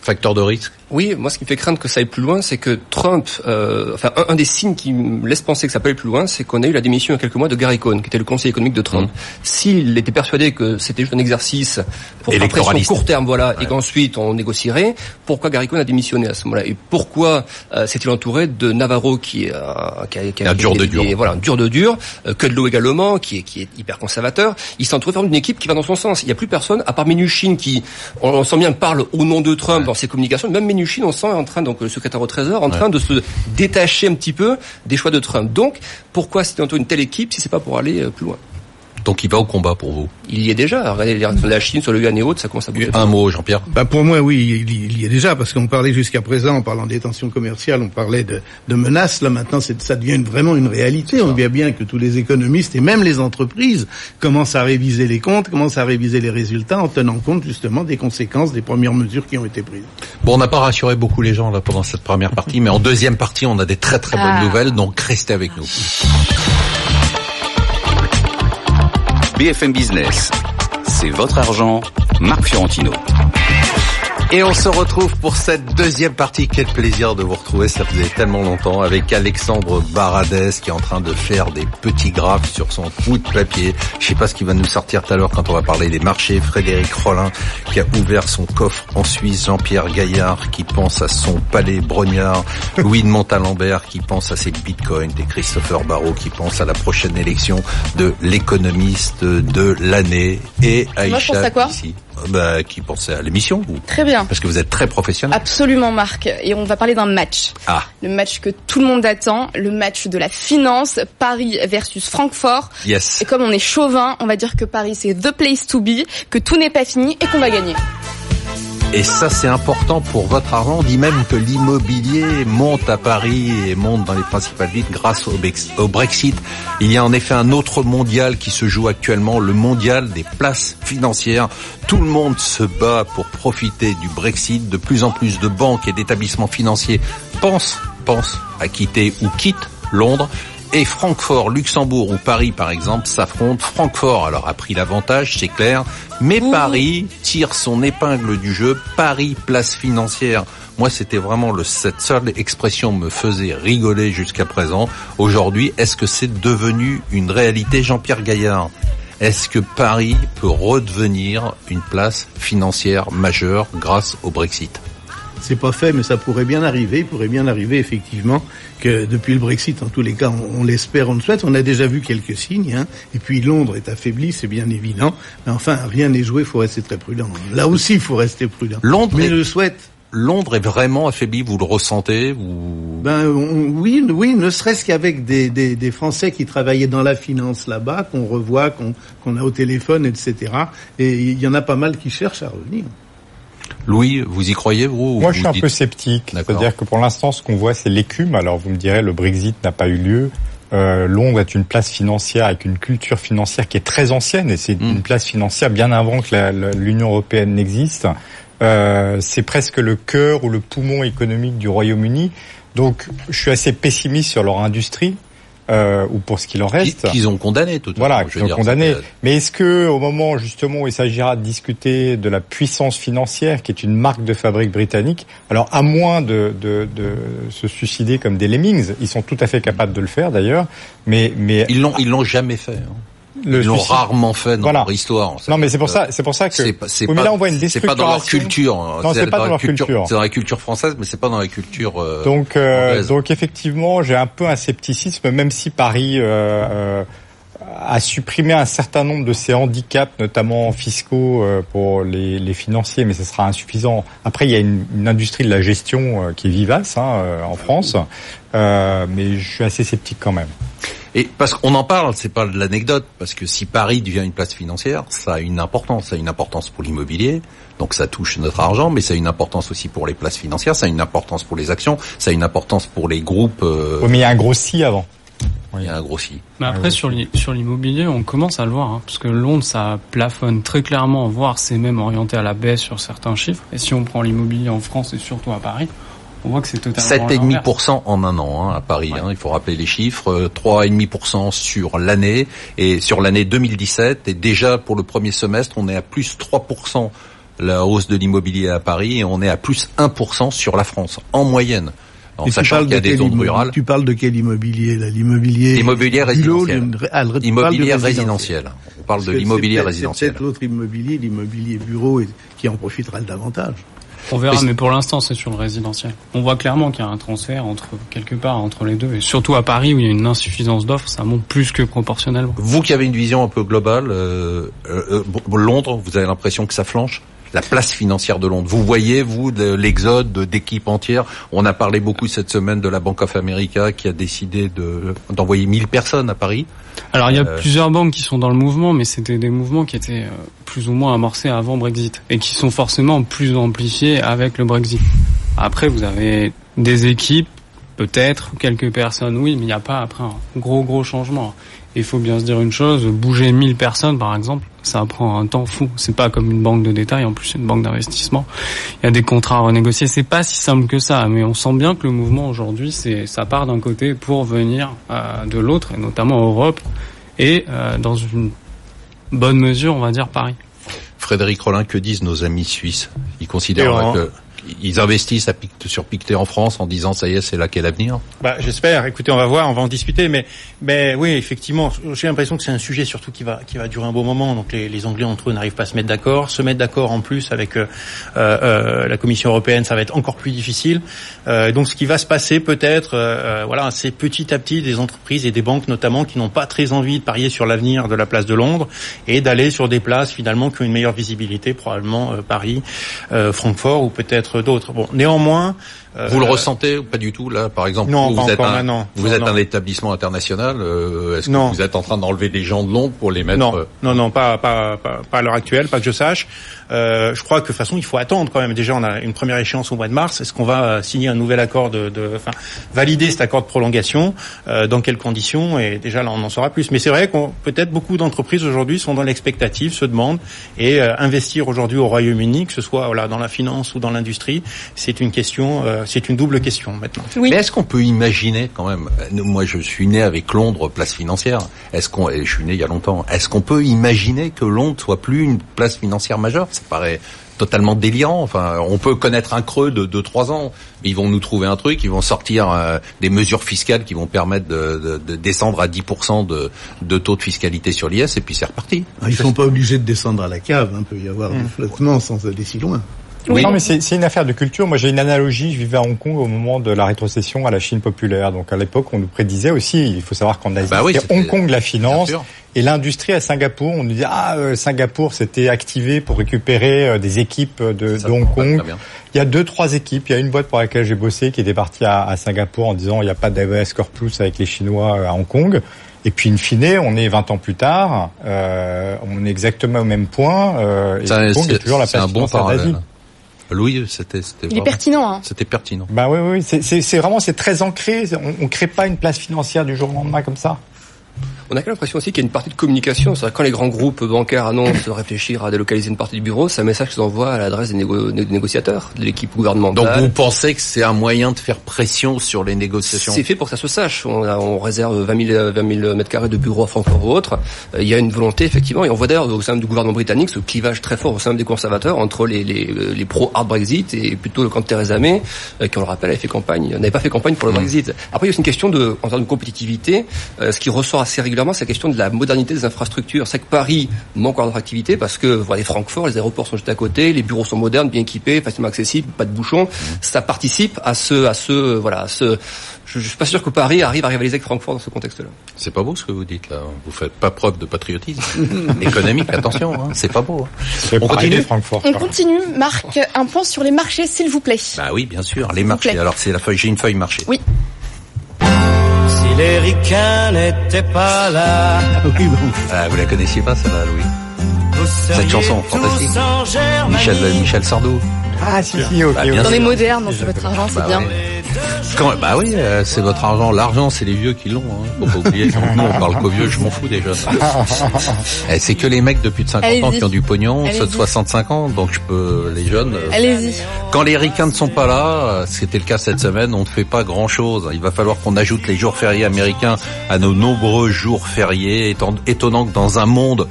Facteur de risque. Oui, moi ce qui me fait craindre que ça aille plus loin, c'est que Trump, euh, enfin un, un des signes qui me laisse penser que ça peut aller plus loin, c'est qu'on a eu la démission il y a quelques mois de Gary Cohn, qui était le conseiller économique de Trump. S'il était persuadé que c'était juste un exercice pour faire pression court terme, voilà, et qu'ensuite on négocierait, pourquoi Gary Cohn a démissionné à ce moment-là? Et pourquoi euh, s'est-il entouré de Navarro qui est euh, qui a, qui a- Un dur de dur. voilà, un dur de dur, euh, Kudlow également, qui est qui est hyper conservateur. Il s'est entouré d'une équipe qui va dans son sens. Il n'y a plus personne à part Minuchin qui, on, on sent bien, parle au nom de Trump dans ses communications. Même Minuchin, on sent est en train, donc le secrétaire au Trésor, en train de se détacher un petit peu des choix de Trump. Donc, pourquoi entouré une telle équipe si c'est pas pour aller euh, plus loin? Donc, il va au combat pour vous. Il y est déjà. La Chine sur le yuan et autres, ça commence à bouger. Un mot, Jean-Pierre. Bah pour moi, oui, il y- il y est déjà, parce qu'on parlait jusqu'à présent, en parlant des tensions commerciales, on parlait de, de menaces. Là, maintenant, ça devient une- vraiment une réalité. On voit bien que tous les économistes et même les entreprises commencent à réviser les comptes, commencent à réviser les résultats en tenant compte justement des conséquences des premières mesures qui ont été prises. Bon, on n'a pas rassuré beaucoup les gens là pendant cette première partie, mais en deuxième partie, on a des très très bonnes Ah. nouvelles, donc restez avec nous. BFM Business, c'est votre argent, Marc Fiorentino. Et on se retrouve pour cette deuxième partie. Quel plaisir de vous retrouver, ça faisait tellement longtemps, avec Alexandre Baradès qui est en train de faire des petits graphes sur son bout de papier. Je sais pas ce qu'il va nous sortir tout à l'heure quand on va parler des marchés. Frédéric Rollin qui a ouvert son coffre en Suisse. Jean-Pierre Gaillard qui pense à son palais brognard. Louis de Montalembert qui pense à ses bitcoins. Et Christopher Barrault qui pense à la prochaine élection de l'économiste de l'année. Et Aïcha je pense à quoi? ici, bah, qui pensait à l'émission, vous. Très bien. Parce que vous êtes très professionnel. Absolument Marc. Et on va parler d'un match. Ah, Le match que tout le monde attend, le match de la finance, Paris versus Francfort. yes. Et comme on est chauvin, on va dire que Paris c'est the place to be, que tout n'est pas fini et qu'on va gagner. Et ça, c'est important pour votre argent. On dit même que l'immobilier monte à Paris et monte dans les principales villes grâce au Brexit. Il y a en effet un autre mondial qui se joue actuellement, le mondial des places financières. Tout le monde se bat pour profiter du Brexit. De plus en plus de banques et d'établissements financiers pensent, pensent à quitter ou quittent Londres. Et Francfort, Luxembourg ou Paris par exemple s'affrontent. Francfort alors a pris l'avantage, c'est clair, mais Paris tire son épingle du jeu. Paris, place financière. Moi, c'était vraiment le, cette seule expression me faisait rigoler jusqu'à présent. Aujourd'hui, est-ce que c'est devenu une réalité, Jean-Pierre Gaillard? Est-ce que Paris peut redevenir une place financière majeure grâce au Brexit? C'est pas fait, mais ça pourrait bien arriver. Il pourrait bien arriver effectivement que depuis le Brexit, en tous les cas, on, l'espère, on le souhaite. On a déjà vu quelques signes. Hein. Et puis Londres est affaibli, c'est bien évident. Mais enfin, rien n'est joué. Il faut rester très prudent. Là aussi, il faut rester prudent. Londres, mais je le souhaite. Londres est vraiment affaibli, vous le ressentez vous... Ben oui, oui, ne serait-ce qu'avec des, des, des, Français qui travaillaient dans la finance là-bas, qu'on revoit, qu'on a au téléphone, etc. Et il y en a pas mal qui cherchent à revenir. Louis, vous y croyez vous Moi, je suis un peu sceptique. C'est-à-dire que pour l'instant, ce qu'on voit, c'est l'écume. Alors, vous me direz, le Brexit n'a pas eu lieu. Euh, Londres est une place financière avec une culture financière qui est très ancienne et c'est hmm. une place financière bien avant que l'Union européenne n'existe. Euh, c'est presque le cœur ou le poumon économique du Royaume-Uni. Donc, je suis assez pessimiste sur leur industrie euh, ou pour ce qu'il en reste. Qu'ils ont condamné tout Voilà, qu'ils ont condamné. Mais est-ce que au moment justement où il s'agira de discuter de la puissance financière, qui est une marque de fabrique britannique, alors à moins de, de, de se suicider comme des lemmings, ils sont tout à fait capables de le faire d'ailleurs, mais mais ils l'ont ils l'ont jamais fait. Hein le Ils l'ont rarement fait dans leur histoire. Non, mais c'est pour ça, c'est pour ça que. C'est pas, mais là, on voit une C'est pas dans leur culture. Non, c'est pas dans leur culture. C'est dans la culture française, mais c'est pas dans la culture. Euh, donc, euh, donc effectivement, j'ai un peu un scepticisme, même si Paris euh, euh, a supprimé un certain nombre de ces handicaps, notamment fiscaux euh, pour les, les, financiers, mais ce sera insuffisant. Après, il y a une, une industrie de la gestion qui est vivace hein, en France, mais je suis assez sceptique quand même. Et parce qu'on en parle, c'est pas de l'anecdote, parce que si Paris devient une place financière, ça a une importance, ça a une importance pour l'immobilier, donc ça touche notre argent, mais ça a une importance aussi pour les places financières, ça a une importance pour les actions, ça a une importance pour les groupes. Euh... mais il y a un gros si avant. Il y a un gros si. Mais après, sur l'immobilier, on commence à le voir, hein, parce que Londres, ça plafonne très clairement, voire c'est même orienté à la baisse sur certains chiffres. Et si on prend l'immobilier en France et surtout à Paris, on voit que c'est totalement 7,5% en un an hein, à Paris. Hein, il faut rappeler les chiffres. 3,5% sur l'année et sur l'année 2017. Et déjà pour le premier semestre, on est à plus 3% la hausse de l'immobilier à Paris et on est à plus 1% sur la France en moyenne. En sachant qu'il y a des zones rurales. Tu parles de quel immobilier L'immobilier L'immobilier résidentiel. L'immobilier résidentiel. On parle de l'immobilier résidentiel. C'est l'autre immobilier, l'immobilier bureau, qui en profitera davantage. On verra, mais pour l'instant, c'est sur le résidentiel. On voit clairement qu'il y a un transfert entre quelque part entre les deux, et surtout à Paris où il y a une insuffisance d'offres, ça monte plus que proportionnellement. Vous qui avez une vision un peu globale, euh, euh, Londres, vous avez l'impression que ça flanche? La place financière de Londres. Vous voyez, vous, l'exode d'équipes entières. On a parlé beaucoup cette semaine de la Bank of America qui a décidé d'envoyer 1000 personnes à Paris. Alors il y a euh, plusieurs banques qui sont dans le mouvement, mais c'était des mouvements qui étaient euh, plus ou moins amorcés avant Brexit et qui sont forcément plus amplifiés avec le Brexit. Après, vous avez des équipes, peut-être quelques personnes, oui, mais il n'y a pas après un gros gros changement. Il faut bien se dire une chose, bouger 1000 personnes par exemple, ça prend un temps fou. C'est pas comme une banque de détail, en plus c'est une banque d'investissement. Il y a des contrats à renégocier, c'est pas si simple que ça, mais on sent bien que le mouvement aujourd'hui, c'est ça part d'un côté pour venir euh, de l'autre, et notamment Europe, et euh, dans une bonne mesure, on va dire Paris. Frédéric Rollin, que disent nos amis suisses? Ils considèrent que ils investissent à sur Pictet en France en disant ça y est, c'est là qu'est l'avenir bah, J'espère. Écoutez, on va voir, on va en discuter. Mais, mais oui, effectivement, j'ai l'impression que c'est un sujet surtout qui va, qui va durer un bon moment. Donc les, les Anglais entre eux n'arrivent pas à se mettre d'accord. Se mettre d'accord en plus avec euh, euh, la Commission européenne, ça va être encore plus difficile. Euh, donc ce qui va se passer peut-être, euh, voilà, c'est petit à petit des entreprises et des banques notamment qui n'ont pas très envie de parier sur l'avenir de la place de Londres et d'aller sur des places finalement qui ont une meilleure visibilité, probablement Paris, Francfort ou peut-être d'autres. Bon, néanmoins, vous le ressentez ou pas du tout là, par exemple Non, vous, pas êtes encore un, maintenant. vous Non, êtes non. un établissement international. euh, Est-ce que Non. vous êtes en train d'enlever des gens de Londres pour les mettre Non, euh, non, non, pas, pas, pas, pas à l'heure actuelle, pas que je sache. Euh, je crois que de toute façon, il faut attendre quand même. Déjà, on a une première échéance au mois de mars. Est-ce qu'on va euh, signer un nouvel accord de, enfin, valider cet accord de prolongation euh, Dans quelles conditions? Et déjà, là, on en saura plus. Mais c'est vrai qu'on peut-être beaucoup d'entreprises aujourd'hui sont dans l'expectative, se demandent et euh, investir aujourd'hui au Royaume-Uni, que ce soit voilà dans la finance ou dans l'industrie, c'est une question, euh, c'est une double question maintenant. Oui. Mais est-ce qu'on peut imaginer quand même euh, Moi, je suis né avec Londres, place financière. Est-ce qu'on et Je suis né il y a longtemps. Est-ce qu'on peut imaginer que Londres soit plus une place financière majeure? Ça paraît totalement délirant. Enfin, on peut connaître un creux de 2-3 ans. Ils vont nous trouver un truc, ils vont sortir euh, des mesures fiscales qui vont permettre de, de- de descendre à 10% de, de taux de fiscalité sur l'IS, et puis c'est reparti. Ah, Ils sont pas obligés de descendre à la cave. Il peut y avoir Mmh. du flottement sans aller si loin. Oui. Non, mais c'est une affaire de culture. Moi, j'ai une analogie. Je vivais à Hong Kong au moment de la rétrocession à la Chine populaire. Donc, à l'époque, on nous prédisait aussi. Il faut savoir qu'en Asie, Bah oui, c'était Hong Kong la finance et l'industrie à Singapour. On nous disait ah euh, Singapour s'était activé pour récupérer euh, des équipes de, de Hong Kong. Il y a deux, trois équipes. Il y a une boîte pour laquelle j'ai bossé qui était partie à, à Singapour en disant il n'y a pas d'AES Core Plus avec les Chinois euh, à Hong Kong. Et puis, in fine, on est 20 ans plus tard, euh, on est exactement au même point. Euh, et Hong Kong est toujours la place un bon parallèle. Louis, c'était c'était Il est vraiment- pertinent. Hein. C'était pertinent. Bah oui, oui, oui. c'est vraiment c'est très ancré. On, on crée pas une place financière du jour au lendemain comme ça. On a quand même l'impression aussi qu'il y a une partie de communication. C'est-à-dire quand les grands groupes bancaires annoncent de réfléchir à délocaliser une partie du bureau, c'est un message qu'ils envoient à l'adresse des, négo- des négociateurs, de l'équipe Donc gouvernementale. vous pensez que c'est un moyen de faire pression sur les négociations? C'est fait pour que ça se sache. On, a- on réserve 20 000, 20 000 mètres carrés de bureaux à Francfort ou autre. Euh, Il y a une volonté effectivement, et on voit d'ailleurs au sein du gouvernement britannique ce clivage très fort au sein des conservateurs entre les, les, les pro hard Brexit et plutôt le camp de Theresa May, euh, qui on le rappelle avait fait campagne, n'avait pas fait campagne pour le Brexit. Après il y a aussi une question de en termes de compétitivité. euh, ce qui ressort assez régulièrement, c'est la question de la modernité des infrastructures. C'est que Paris manque encore d'attractivité parce que voilà, les Francfort, les aéroports sont juste à côté, les bureaux sont modernes, bien équipés, facilement accessibles, pas de bouchons. Ça participe à ce, à ce, voilà, à ce. Je, je suis pas sûr que Paris arrive à rivaliser avec Francfort dans ce contexte-là. C'est pas beau ce que vous dites là. Vous faites pas preuve de patriotisme économique. Attention, hein. c'est pas beau. hein. On continue Francfort. On continue. Marc, un point sur les marchés, s'il vous plaît. Bah oui, bien sûr. Les marchés. Alors c'est la feuille. J'ai une feuille marché. Oui. Les ricains n'étaient pas là, Oui, bon. Ah, vous la connaissiez pas celle-là, Louis vous seriez chanson, fantastique. Michel Michel Sardou. Ah si si ok. Bah, ok. bien Dans les modernes, dans votre argent, c'est Bah bien. ouais. Quand- bah oui, euh, c'est votre argent. L'argent, c'est les vieux qui l'ont. Hein. Faut pas oublier. Nous, on parle qu'aux vieux. Je m'en fous déjà. Eh, c'est que les mecs de plus de 50 ans qui ont du pognon, ceux de Allez-y. 65 ans. Donc je peux les jeunes. euh, Allez-y. Quand les ricains ne sont pas là, euh, c'était le cas cette semaine, on ne fait pas grand-chose. Il va falloir qu'on ajoute les jours fériés américains à nos nombreux jours fériés. Étant- Étonnant que dans un monde,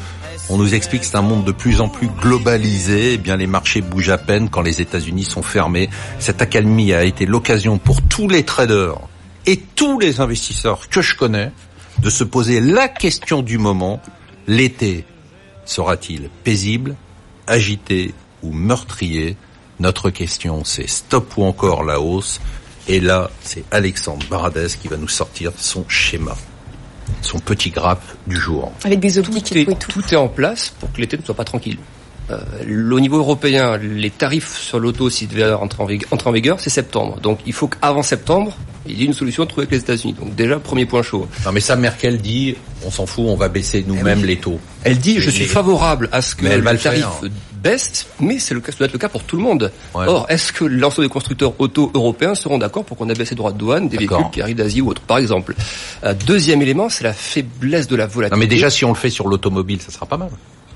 on nous explique que c'est un monde de plus en plus globalisé, eh bien les marchés bougent à peine quand les États-Unis sont fermés. Cette accalmie a été l'occasion pour tous les traders et tous les investisseurs que je connais de se poser la question du moment. L'été sera-t-il paisible, agité ou meurtrier? Notre question c'est stop ou encore la hausse? Et là, c'est Alexandre Baradez qui va nous sortir son schéma, son petit graphe du jour. Avec des optiques tout et est, tout et tout. tout est en place pour que l'été ne soit pas tranquille. Euh, au niveau européen, les tarifs sur l'auto, s'ils devaient entrer en, vigueur, entrer en vigueur, c'est septembre. Donc il faut qu'avant septembre, il y ait une solution à trouver avec les États-Unis. Donc déjà, premier point chaud. Non mais ça, Merkel dit, on s'en fout, on va baisser nous-mêmes les taux. Elle dit, je suis favorable à ce que Mais elle va le tarif mais c'est le cas, ça doit être le cas pour tout le monde. Ouais. Or, est-ce que l'ensemble des constructeurs auto européens seront d'accord pour qu'on abaisse les droits de douane des véhicules qui arrivent d'Asie ou autre, par exemple? Euh, Deuxième élément, c'est la faiblesse de la Non volatilité. mais déjà, si on le fait sur l'automobile, ça sera pas mal.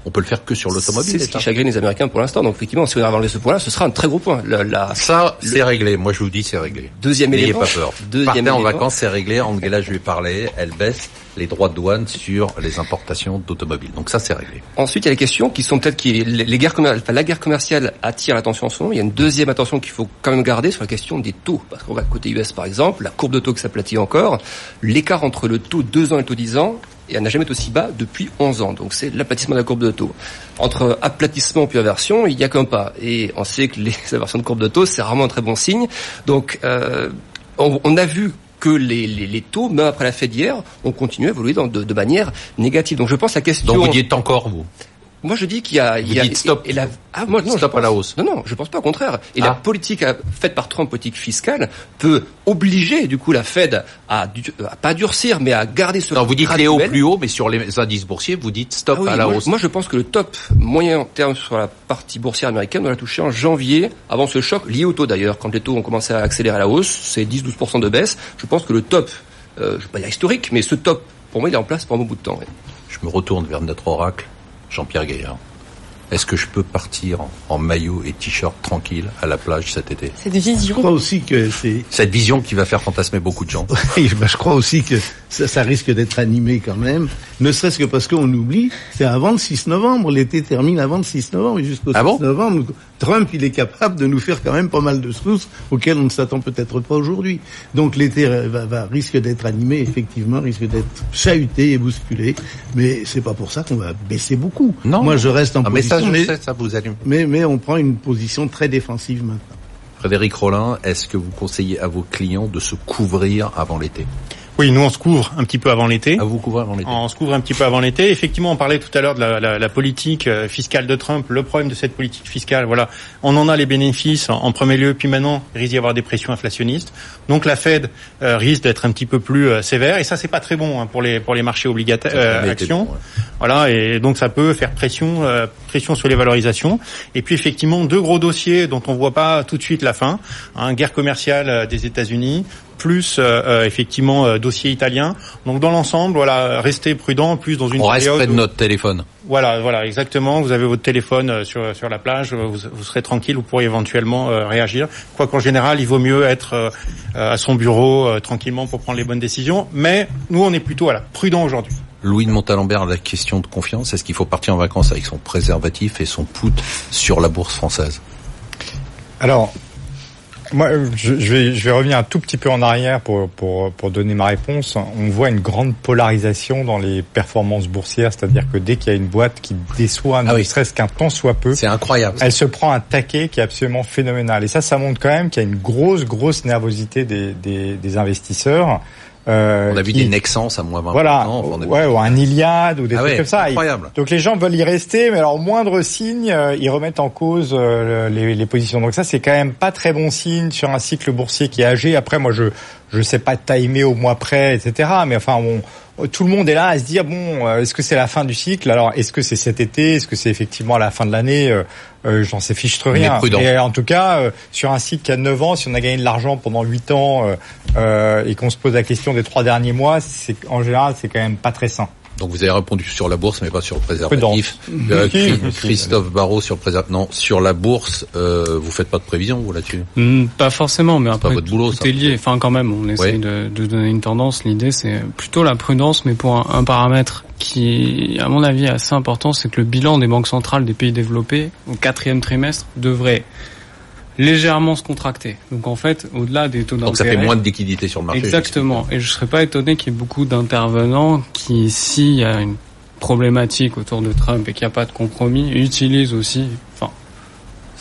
On peut le faire que sur l'automobile. c'est ce qui chagrine les Américains pour l'instant. Donc effectivement, si on arrive à enlever ce point-là, ce sera un très gros point. La, la- Ça, c'est réglé. Moi, je vous dis, c'est réglé. Deuxième N'ayez élément. pas peur. Deuxième Partez en élément. vacances, c'est réglé. Angela, je lui ai parlé. Elle baisse les droits de douane sur les importations d'automobiles. Donc ça, c'est réglé. Ensuite, il y a les questions qui sont peut-être qui les, guerres commer- enfin, la guerre commerciale attire l'attention en ce moment. Il y a une deuxième attention qu'il faut quand même garder sur la question des taux, parce qu'on va côté US par exemple, la courbe de taux qui s'aplatit encore, l'écart entre le taux 2 ans et le taux 10 ans et elle n'a jamais été aussi bas depuis 11 ans. Donc c'est l'aplatissement de la courbe de taux. Entre aplatissement puis inversion, il y a qu'un pas. Et on sait que les inversions de courbe de taux, c'est rarement un très bon signe. Donc euh, on, a vu que les, taux, même après la fête d'hier, ont continué à évoluer dans- de, manière négative. Donc je pense que la question... Donc vous y êtes encore, vous Moi, je dis qu'il y a, il Vous y a dites stop. Et, la, ah, moi, non, Stop à pense- la hausse. Non, non, je pense pas au contraire. Et Ah. la politique euh, faite par Trump, politique fiscale, peut obliger du coup la Fed à, à pas durcir, mais à garder ce. Non, vous dites les hauts plus haut, mais sur les indices boursiers, vous dites stop Ah oui, à la moi, hausse. moi, je pense que le top moyen terme sur la partie boursière américaine, on l'a touché en janvier, avant ce choc lié au taux d'ailleurs. Quand les taux ont commencé à accélérer à la hausse, c'est 10-12% de baisse. Je pense que le top, euh, je vais pas dire historique, mais ce top, pour moi, il est en place pour un bout de temps. Je me retourne vers notre oracle, Jean-Pierre Gaillard. Est-ce que je peux partir en, maillot et t-shirt tranquille à la plage cet été? Cette Je vision. crois aussi que c'est Cette vision qui va faire fantasmer beaucoup de gens. Oui, ben, je crois aussi que ça, ça risque d'être animé quand même, ne serait-ce que parce qu'on oublie, c'est avant le 6 novembre, l'été termine avant le 6 novembre, et jusqu'au Ah 6 bon novembre, Trump, il est capable de nous faire quand même pas mal de choses auxquelles on ne s'attend peut-être pas aujourd'hui. Donc l'été va, va- risque d'être animé, effectivement, risque d'être chahuté et bousculé, mais c'est pas pour ça qu'on va baisser beaucoup. Non. Moi, je reste en Ah, mais ça, position, je mais, sais, ça vous allume. mais, mais on prend une position très défensive maintenant. Frédéric Rollin, est-ce que vous conseillez à vos clients de se couvrir avant l'été? Oui, nous on se couvre un petit peu avant l'été. À vous couvrir avant l'été On se couvre un petit peu avant l'été. Effectivement, on parlait tout à l'heure de la, la- la politique euh, fiscale de Trump. Le problème de cette politique fiscale, voilà, on en a les bénéfices en, en premier lieu, puis maintenant, il risque d'y avoir des pressions inflationnistes. Donc la Fed euh, risque d'être un petit peu plus euh, sévère, et ça, c'est pas très bon hein, pour les pour les marchés obligataires, euh, actions. bon, ouais. Voilà, et donc ça peut faire pression, euh, pression sur les valorisations. Et puis effectivement, deux gros dossiers dont on voit pas tout de suite la fin. Hein, guerre commerciale des États-Unis, plus euh, euh, effectivement euh, dossier italien. Donc dans l'ensemble, voilà, restez prudent, plus dans une On reste près de où- notre téléphone. Voilà, voilà, exactement. Vous avez votre téléphone euh, sur sur la plage, vous, vous serez tranquille, vous pourrez éventuellement euh, réagir. Quoi qu'en général, il vaut mieux être euh, euh, à son bureau euh, tranquillement pour prendre les bonnes décisions. Mais nous, on est plutôt voilà prudent aujourd'hui. Louis de Montalembert, la question de confiance, est-ce qu'il faut partir en vacances avec son préservatif et son put sur la bourse française? Alors, moi, je, je vais, je vais revenir un tout petit peu en arrière pour, pour, pour donner ma réponse. On voit une grande polarisation dans les performances boursières, c'est-à-dire que dès qu'il y a une boîte qui déçoit, Ah ne oui. serait-ce qu'un temps soit peu, C'est incroyable. elle se prend un taquet qui est absolument phénoménal. Et ça, ça montre quand même qu'il y a une grosse, grosse nervosité des, des, des investisseurs. Euh, On a vu qui- des Nexans à moins 20%. voilà, enfin, vu- ouais, ou un Iliad ou des Ah trucs ouais, comme ça. incroyable. Donc les gens veulent y rester, mais alors au moindre signe, euh, ils remettent en cause euh, les, les positions. Donc ça, c'est quand même pas très bon signe sur un cycle boursier qui est âgé. Après, moi, je je sais pas timer au mois près, etc. Mais enfin, on, tout le monde est là à se dire bon, euh, est-ce que c'est la fin du cycle? Alors, est-ce que c'est cet été? Est-ce que c'est effectivement à la fin de l'année? Euh, euh, J'en sais est rien. Et en tout cas, euh, sur un cycle qui a 9 ans, si on a gagné de l'argent pendant 8 ans euh, euh, et qu'on se pose la question des trois derniers mois, c'est en général, c'est quand même pas très sain. Donc vous avez répondu sur la bourse, mais pas sur le préservatif. Euh. Christophe Barrault sur le préservatif. Non, sur la bourse, euh, vous faites pas de prévision vous là-dessus? Hmm, pas forcément, mais après votre boulot, tout ça. est lié. Enfin, quand même, on essaye de donner une tendance. L'idée, c'est plutôt la prudence, mais pour un, un paramètre qui, à mon avis, est assez important, c'est que le bilan des banques centrales des pays développés au quatrième trimestre devrait légèrement se contracter. Donc en fait, au-delà des taux Donc ça fait d'intérêt, moins de liquidité sur le marché. Exactement. Et je serais pas étonné qu'il y ait beaucoup d'intervenants qui, s'il y a une problématique autour de Trump et qu'il n'y a pas de compromis, utilisent aussi, enfin,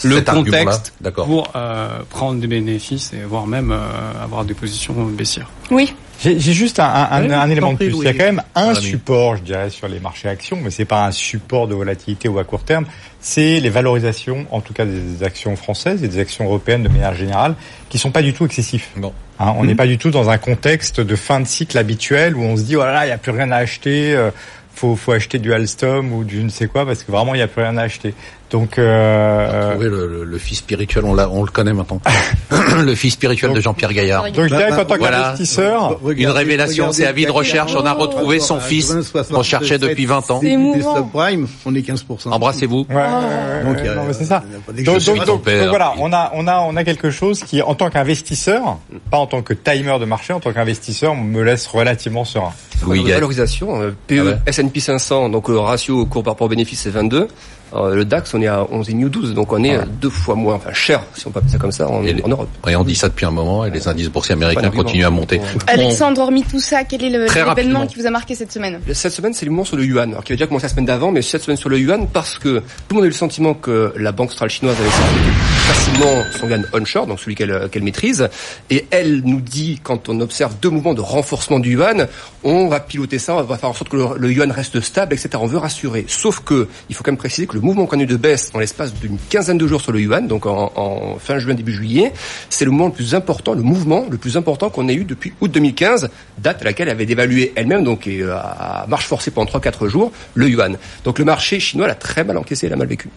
le contexte d'accord. pour euh, prendre des bénéfices et voire même euh, avoir des positions baissières. Oui. J'ai j'ai juste un, un, un- Oui, un je élément de plus. Il y a quand même un Voilà, mais- support, je dirais, sur les marchés actions, mais c'est pas un support de volatilité ou à court terme. C'est les valorisations, en tout cas des actions françaises et des actions européennes de manière générale, qui sont pas du tout excessifs. Non. Hein, on n'est pas du tout dans un contexte de fin de cycle habituel où on se dit oh là là, il y a plus rien à acheter. euh, faut, faut acheter du Alstom ou du je ne sais quoi parce que vraiment il y a plus rien à acheter. Donc euh, Trouver le, le, le fils spirituel, on, l'a, on le connaît maintenant. le fils spirituel de Jean-Pierre Gaillard. donc je dirais qu'en tant qu'investisseur, Une révélation, c'est avis de recherche. On a retrouvé son fils 80, 67, qu'on cherchait depuis 20 ans. C'est Des subprimes, on est 15%. Embrassez-vous. Ouais, ouais, Donc, mais c'est ça. Donc, donc, voilà, on a, on a, on a quelque chose qui, en tant qu'investisseur, pas en tant que timer de marché, en tant qu'investisseur, me laisse relativement serein. Gaillard. valorisation, euh, PE, Ah ouais. S&P 500, donc le ratio cours par rapport au bénéfice c'est 22. Euh, le DAX, on est à 11,5 ou 12, donc on est Ouais. euh, deux fois moins, enfin cher, si on peut appeler ça comme ça, en, Et les- en Europe. Et on dit ça depuis un moment et les indices boursiers américains continuent à monter. Ouais. Alexandre, hormis tout ça, quel est l'événement qui vous a marqué cette semaine? Cette semaine, c'est le mouvement sur le yuan, alors qui avait déjà commencé la semaine d'avant, mais cette semaine sur le yuan parce que tout le monde a eu le sentiment que la banque centrale chinoise avait sorti facilement son yuan onshore, donc celui qu'elle qu'elle maîtrise. Et elle nous dit, quand on observe deux mouvements de renforcement du yuan, on va piloter ça, on va faire en sorte que le, yuan reste stable, etc. On veut rassurer. Sauf que il faut quand même préciser que le mouvement qu'on a eu de baisse en l'espace d'une quinzaine de jours sur le yuan, donc en, en fin juin début juillet, c'est le moment le plus important, le mouvement le plus important qu'on ait eu depuis août 2015, date à laquelle elle avait dévalué elle-même, donc et, euh, à marche forcée pendant 3-4 jours, le yuan. Donc le marché chinois l'a très mal encaissé, l'a mal vécu.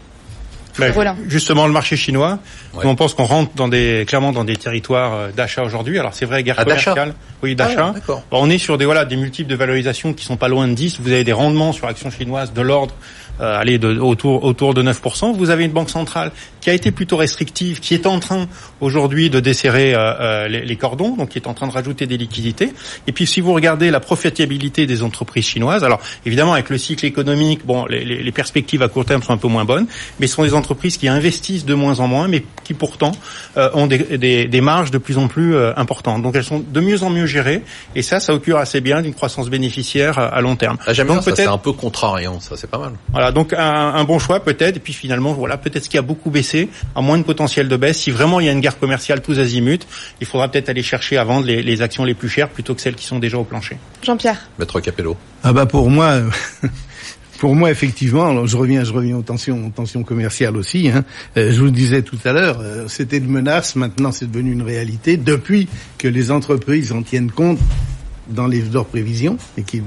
Ben, Voilà. Justement, le marché chinois, Ouais. on pense qu'on rentre dans des, clairement dans des territoires euh, d'achat aujourd'hui. Alors c'est vrai, guerre Ah, d'achat commerciale, oui, d'achat. Ah. Bon, on est sur des voilà des multiples de valorisation qui sont pas loin de 10. Vous avez des rendements sur actions chinoises de l'ordre euh, allez de, autour autour de 9%. Vous avez une banque centrale qui a été plutôt restrictive, qui est en train aujourd'hui de desserrer euh, euh, les, les cordons, donc qui est en train de rajouter des liquidités. Et puis si vous regardez la profitabilité des entreprises chinoises, alors évidemment avec le cycle économique, bon, les, perspectives à court terme sont un peu moins bonnes, mais ce sont des entreprises qui investissent de moins en moins, mais qui pourtant euh, ont des, des- des marges de plus en plus euh, importantes. Donc elles sont de mieux en mieux gérées, et ça, ça augure assez bien d'une croissance bénéficiaire à, à long terme. Ah, J'aime bien ça, c'est un peu contrariant, ça c'est pas mal. voilà, donc un, un bon choix peut-être, et puis finalement, voilà, peut-être ce qui a beaucoup baissé, à moins de potentiel de baisse. Si vraiment il y a une guerre commerciale tous azimuts, il faudra peut-être aller chercher à vendre les, les actions les plus chères plutôt que celles qui sont déjà au plancher. Jean-Pierre. Maître Capello. Ah bah pour moi, pour moi effectivement, alors je reviens, je reviens aux tensions, aux tensions commerciales aussi. Hein. Euh, je vous le disais tout à l'heure, euh, c'était une menace, maintenant c'est devenu une réalité depuis que les entreprises en tiennent compte dans les leurs prévisions et qui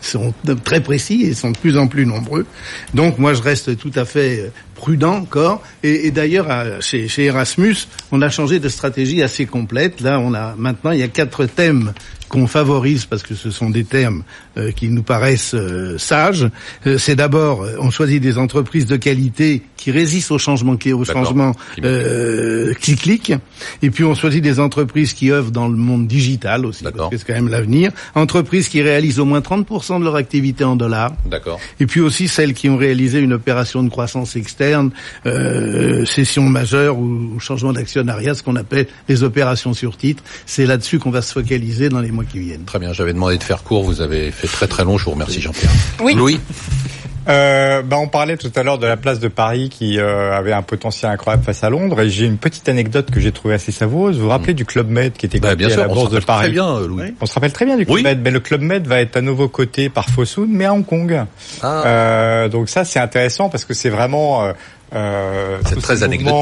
sont très précis et sont de plus en plus nombreux. Donc moi je reste tout à fait euh, prudent encore. Et, d'ailleurs chez Erasmus, on a changé de stratégie assez complète. Là on a maintenant il y a quatre thèmes qu'on favorise parce que ce sont des termes euh, qui nous paraissent euh, sages. Euh, c'est d'abord, euh, on choisit des entreprises de qualité qui résistent au changement, qui au changement euh, cyclique. Et puis on choisit des entreprises qui œuvrent dans le monde digital aussi, parce que c'est quand même l'avenir. Entreprises qui réalisent au moins 30% de leur activité en dollars. D'accord. Et puis aussi celles qui ont réalisé une opération de croissance externe, euh, cession majeure ou, ou changement d'actionnariat, ce qu'on appelle les opérations sur titre. C'est là-dessus qu'on va se focaliser dans les mois qui viennent. Très bien, j'avais demandé de faire court, vous avez fait très très long, je vous remercie Jean-Pierre. Oui. Louis Euh, bah, on parlait tout à l'heure de la place de Paris qui euh, avait un potentiel incroyable face à Londres. Et j'ai une petite anecdote que j'ai trouvée assez savoureuse. Vous vous rappelez du Club Med qui était bah, Bien à sûr, la on se bourse de rappelle Paris très bien euh, Louis. Oui. On se rappelle très bien du Club Oui. Med, mais le Club Med va être à nouveau coté par Fosun, mais à Hong Kong. Ah, Euh, donc ça c'est intéressant parce que c'est vraiment euh, euh, C'est très anecdotique.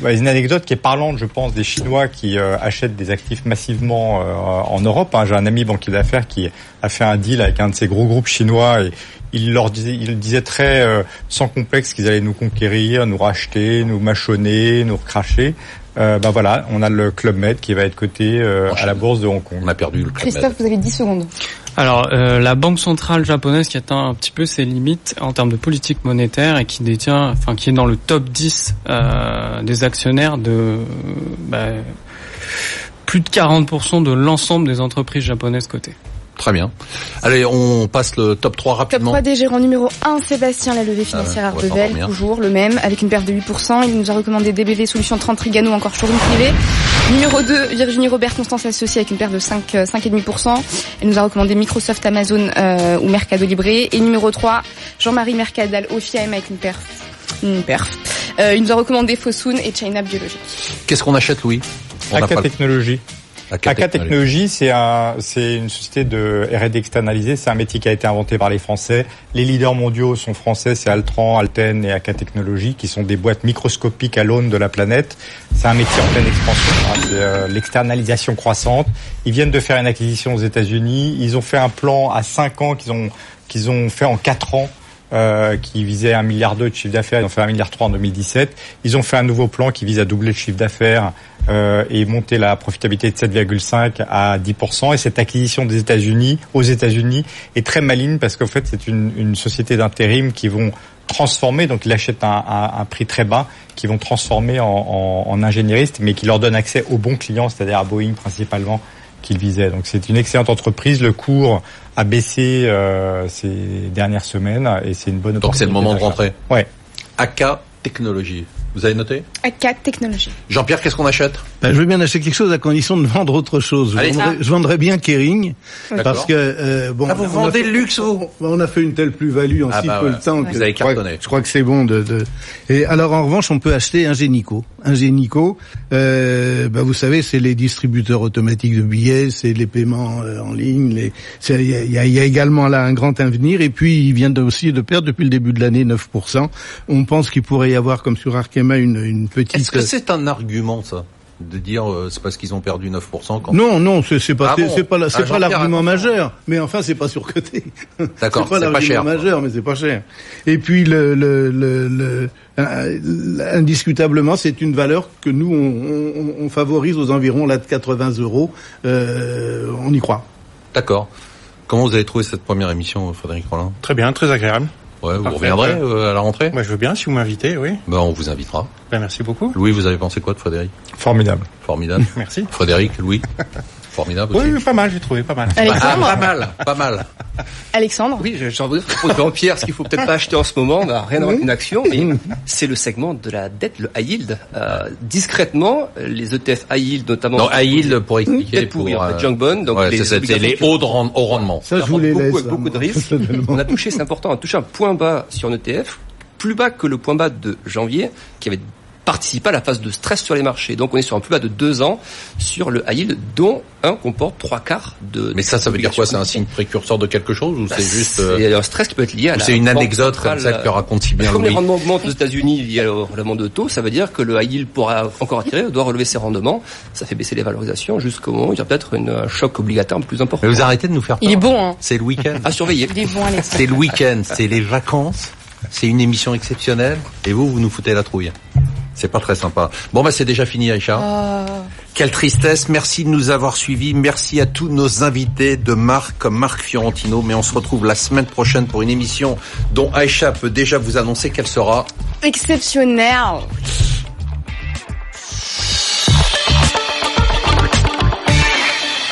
Bah, une anecdote qui est parlante, je pense, des Chinois qui euh, achètent des actifs massivement euh, en Europe. hein. J'ai un ami banquier d'affaires qui a fait un deal avec un de ces gros groupes chinois et il leur disait, il disait très euh, sans complexe qu'ils allaient nous conquérir, nous racheter, nous mâchonner, nous recracher. Euh, ben voilà, on a le Club Med qui va être coté euh, à la bourse de Hong Kong. on a perdu le club. Christophe, vous avez 10 secondes. Alors, euh, la banque centrale japonaise qui atteint un petit peu ses limites en termes de politique monétaire et qui détient, enfin, qui est dans le top 10 euh, des actionnaires de bah, plus de 40% de l'ensemble des entreprises japonaises cotées. Très bien. Allez, on passe le top 3 Top rapidement. 3 des gérants numéro 1, Sébastien, la levée financière Ah ouais, s'endormir. toujours le même, avec une perte de 8%. Il nous a recommandé DBV Solutions 30 Trigano, encore showroom privé. Numéro 2, Virginie Robert, Constance Associée, avec une perte de 5, euh, 5,5%. Elle nous a recommandé Microsoft, Amazon euh, ou Mercado Libre. Et numéro 3, Jean-Marie Mercadal, OFIAM, avec une perf. Une perf. Euh, il nous a recommandé Fosun et China Biologique. Qu'est-ce qu'on achète Louis? On AK le- Technologies. AK Technologies, c'est un, c'est une société de R&D externalisée. C'est un métier qui a été inventé par les Français. Les leaders mondiaux sont français, c'est Altran, Alten et AK Technologies, qui sont des boîtes microscopiques à l'aune de la planète. C'est un métier en pleine expansion. hein. C'est euh, l'externalisation croissante. Ils viennent de faire une acquisition aux États-Unis. Ils ont fait un plan à 5 ans qu'ils ont qu'ils ont fait en 4 ans. Euh, qui visait un milliard de chiffre d'affaires, ils ont fait un milliard trois en 2017. Ils ont fait un nouveau plan qui vise à doubler le chiffre d'affaires euh, et monter la profitabilité de 7,5 à 10%. Et cette acquisition des États-Unis, aux États-Unis, est très maligne parce qu'en fait c'est une, société d'intérim qui vont transformer, donc ils achètent un, un, prix très bas, qui vont transformer en, en, ingénieristes, mais qui leur donnent accès aux bons clients, c'est-à-dire à Boeing principalement Donc c'est une excellente entreprise. Le cours a baissé euh, ces dernières semaines et c'est une bonne Donc c'est le opportunité moment de rentrer. Ouais. AK Technologies. Vous avez noté? AK Technologies. Jean-Pierre, qu'est-ce qu'on achète? Ben, je veux bien acheter quelque chose à condition de vendre autre chose. Je, vendrais, je vendrais bien Kering parce que euh, bon, Ah, vous vendez fait- le luxe, vous? On a fait une telle plus-value en Ah si bah peu ouais. de temps que Vous avez je, crois, cartonné. je crois que c'est bon de, de. Et alors en revanche, on peut acheter un Génico. Un Génico, euh, bah, vous savez, c'est les distributeurs automatiques de billets, c'est les paiements euh, en ligne. les- Il y a, y y également là un grand avenir. Et puis il vient de- aussi de perdre depuis le début de l'année 9%. On pense qu'il pourrait y avoir, comme sur Arkema, une, une petite. Est-ce que c'est un argument, ça? De dire, euh, c'est parce qu'ils ont perdu 9% quand... Non, non, c'est c'est pas, Ah c'est bon c'est pas, la- c'est Ah, pas Jean-Pierre, l'argument majeur. Mais enfin, c'est pas surcoté. D'accord, c'est pas c'est pas cher, majeur, mais c'est pas cher. Et puis le, le, le, le- euh, indiscutablement, c'est une valeur que nous on, on- on favorise aux environs là de 80 euros. Euh, on y croit. D'accord. Comment vous avez trouvé cette première émission, Frédéric Rollin? Très bien, très agréable. Ouais, vous Parfait. reviendrez euh, à la rentrée Moi, je veux bien si vous m'invitez, oui. Ben, on vous invitera. Ben, merci beaucoup. Louis, vous avez pensé quoi de Frédéric? Formidable. Formidable. Merci. Frédéric, Louis Formidable. Oui, oui, pas mal, j'ai trouvé, pas mal. Ah, Alexandre pas mal, pas mal. Alexandre Oui, j'ai envie de dire pour Jean-Pierre, ce qu'il faut peut-être pas acheter en ce moment, bah, rien à voir avec une action, mais c'est le segment de la dette, le high yield. Euh, discrètement, les ETF high yield notamment. Non, high yield, pour expliquer. Pour, en fait, euh, junk bond, donc ouais, les les hauts de rend- au rendement. Ça, je vous les beaucoup, laisse. avec hein, beaucoup de risques. On a touché, c'est important, on a touché un point bas sur un ETF, plus bas que le point bas de janvier, qui avait participé à la phase de stress sur les marchés. Donc on est sur un plus bas de deux ans sur le high yield, dont un comporte trois quarts de. Mais ça, ça veut dire quoi? C'est un signe précurseur de quelque chose ou Bah, c'est juste... euh, C'est un stress qui peut être lié à c'est une anecdote comme ça que raconte si bien Comme les rendements augmentent aux États-Unis liés au relèvement de taux, ça veut dire que le high yield pourra encore attirer, doit relever ses rendements. Ça fait baisser les valorisations jusqu'au moment où il y a peut-être un choc obligataire un peu plus important. Mais vous arrêtez de nous faire Il est peur. bon, hein. C'est le week-end. À surveiller. Il est bon. C'est le week-end, c'est les vacances, c'est une émission exceptionnelle, et vous, vous nous foutez la trouille. C'est pas très sympa. Bon, bah c'est déjà fini, Aïcha. Ah. Quelle tristesse. Merci de nous avoir suivis. Merci à tous nos invités de marque comme Marc Fiorentino. Mais on se retrouve la semaine prochaine pour une émission dont Aïcha peut déjà vous annoncer qu'elle sera Exceptionnel.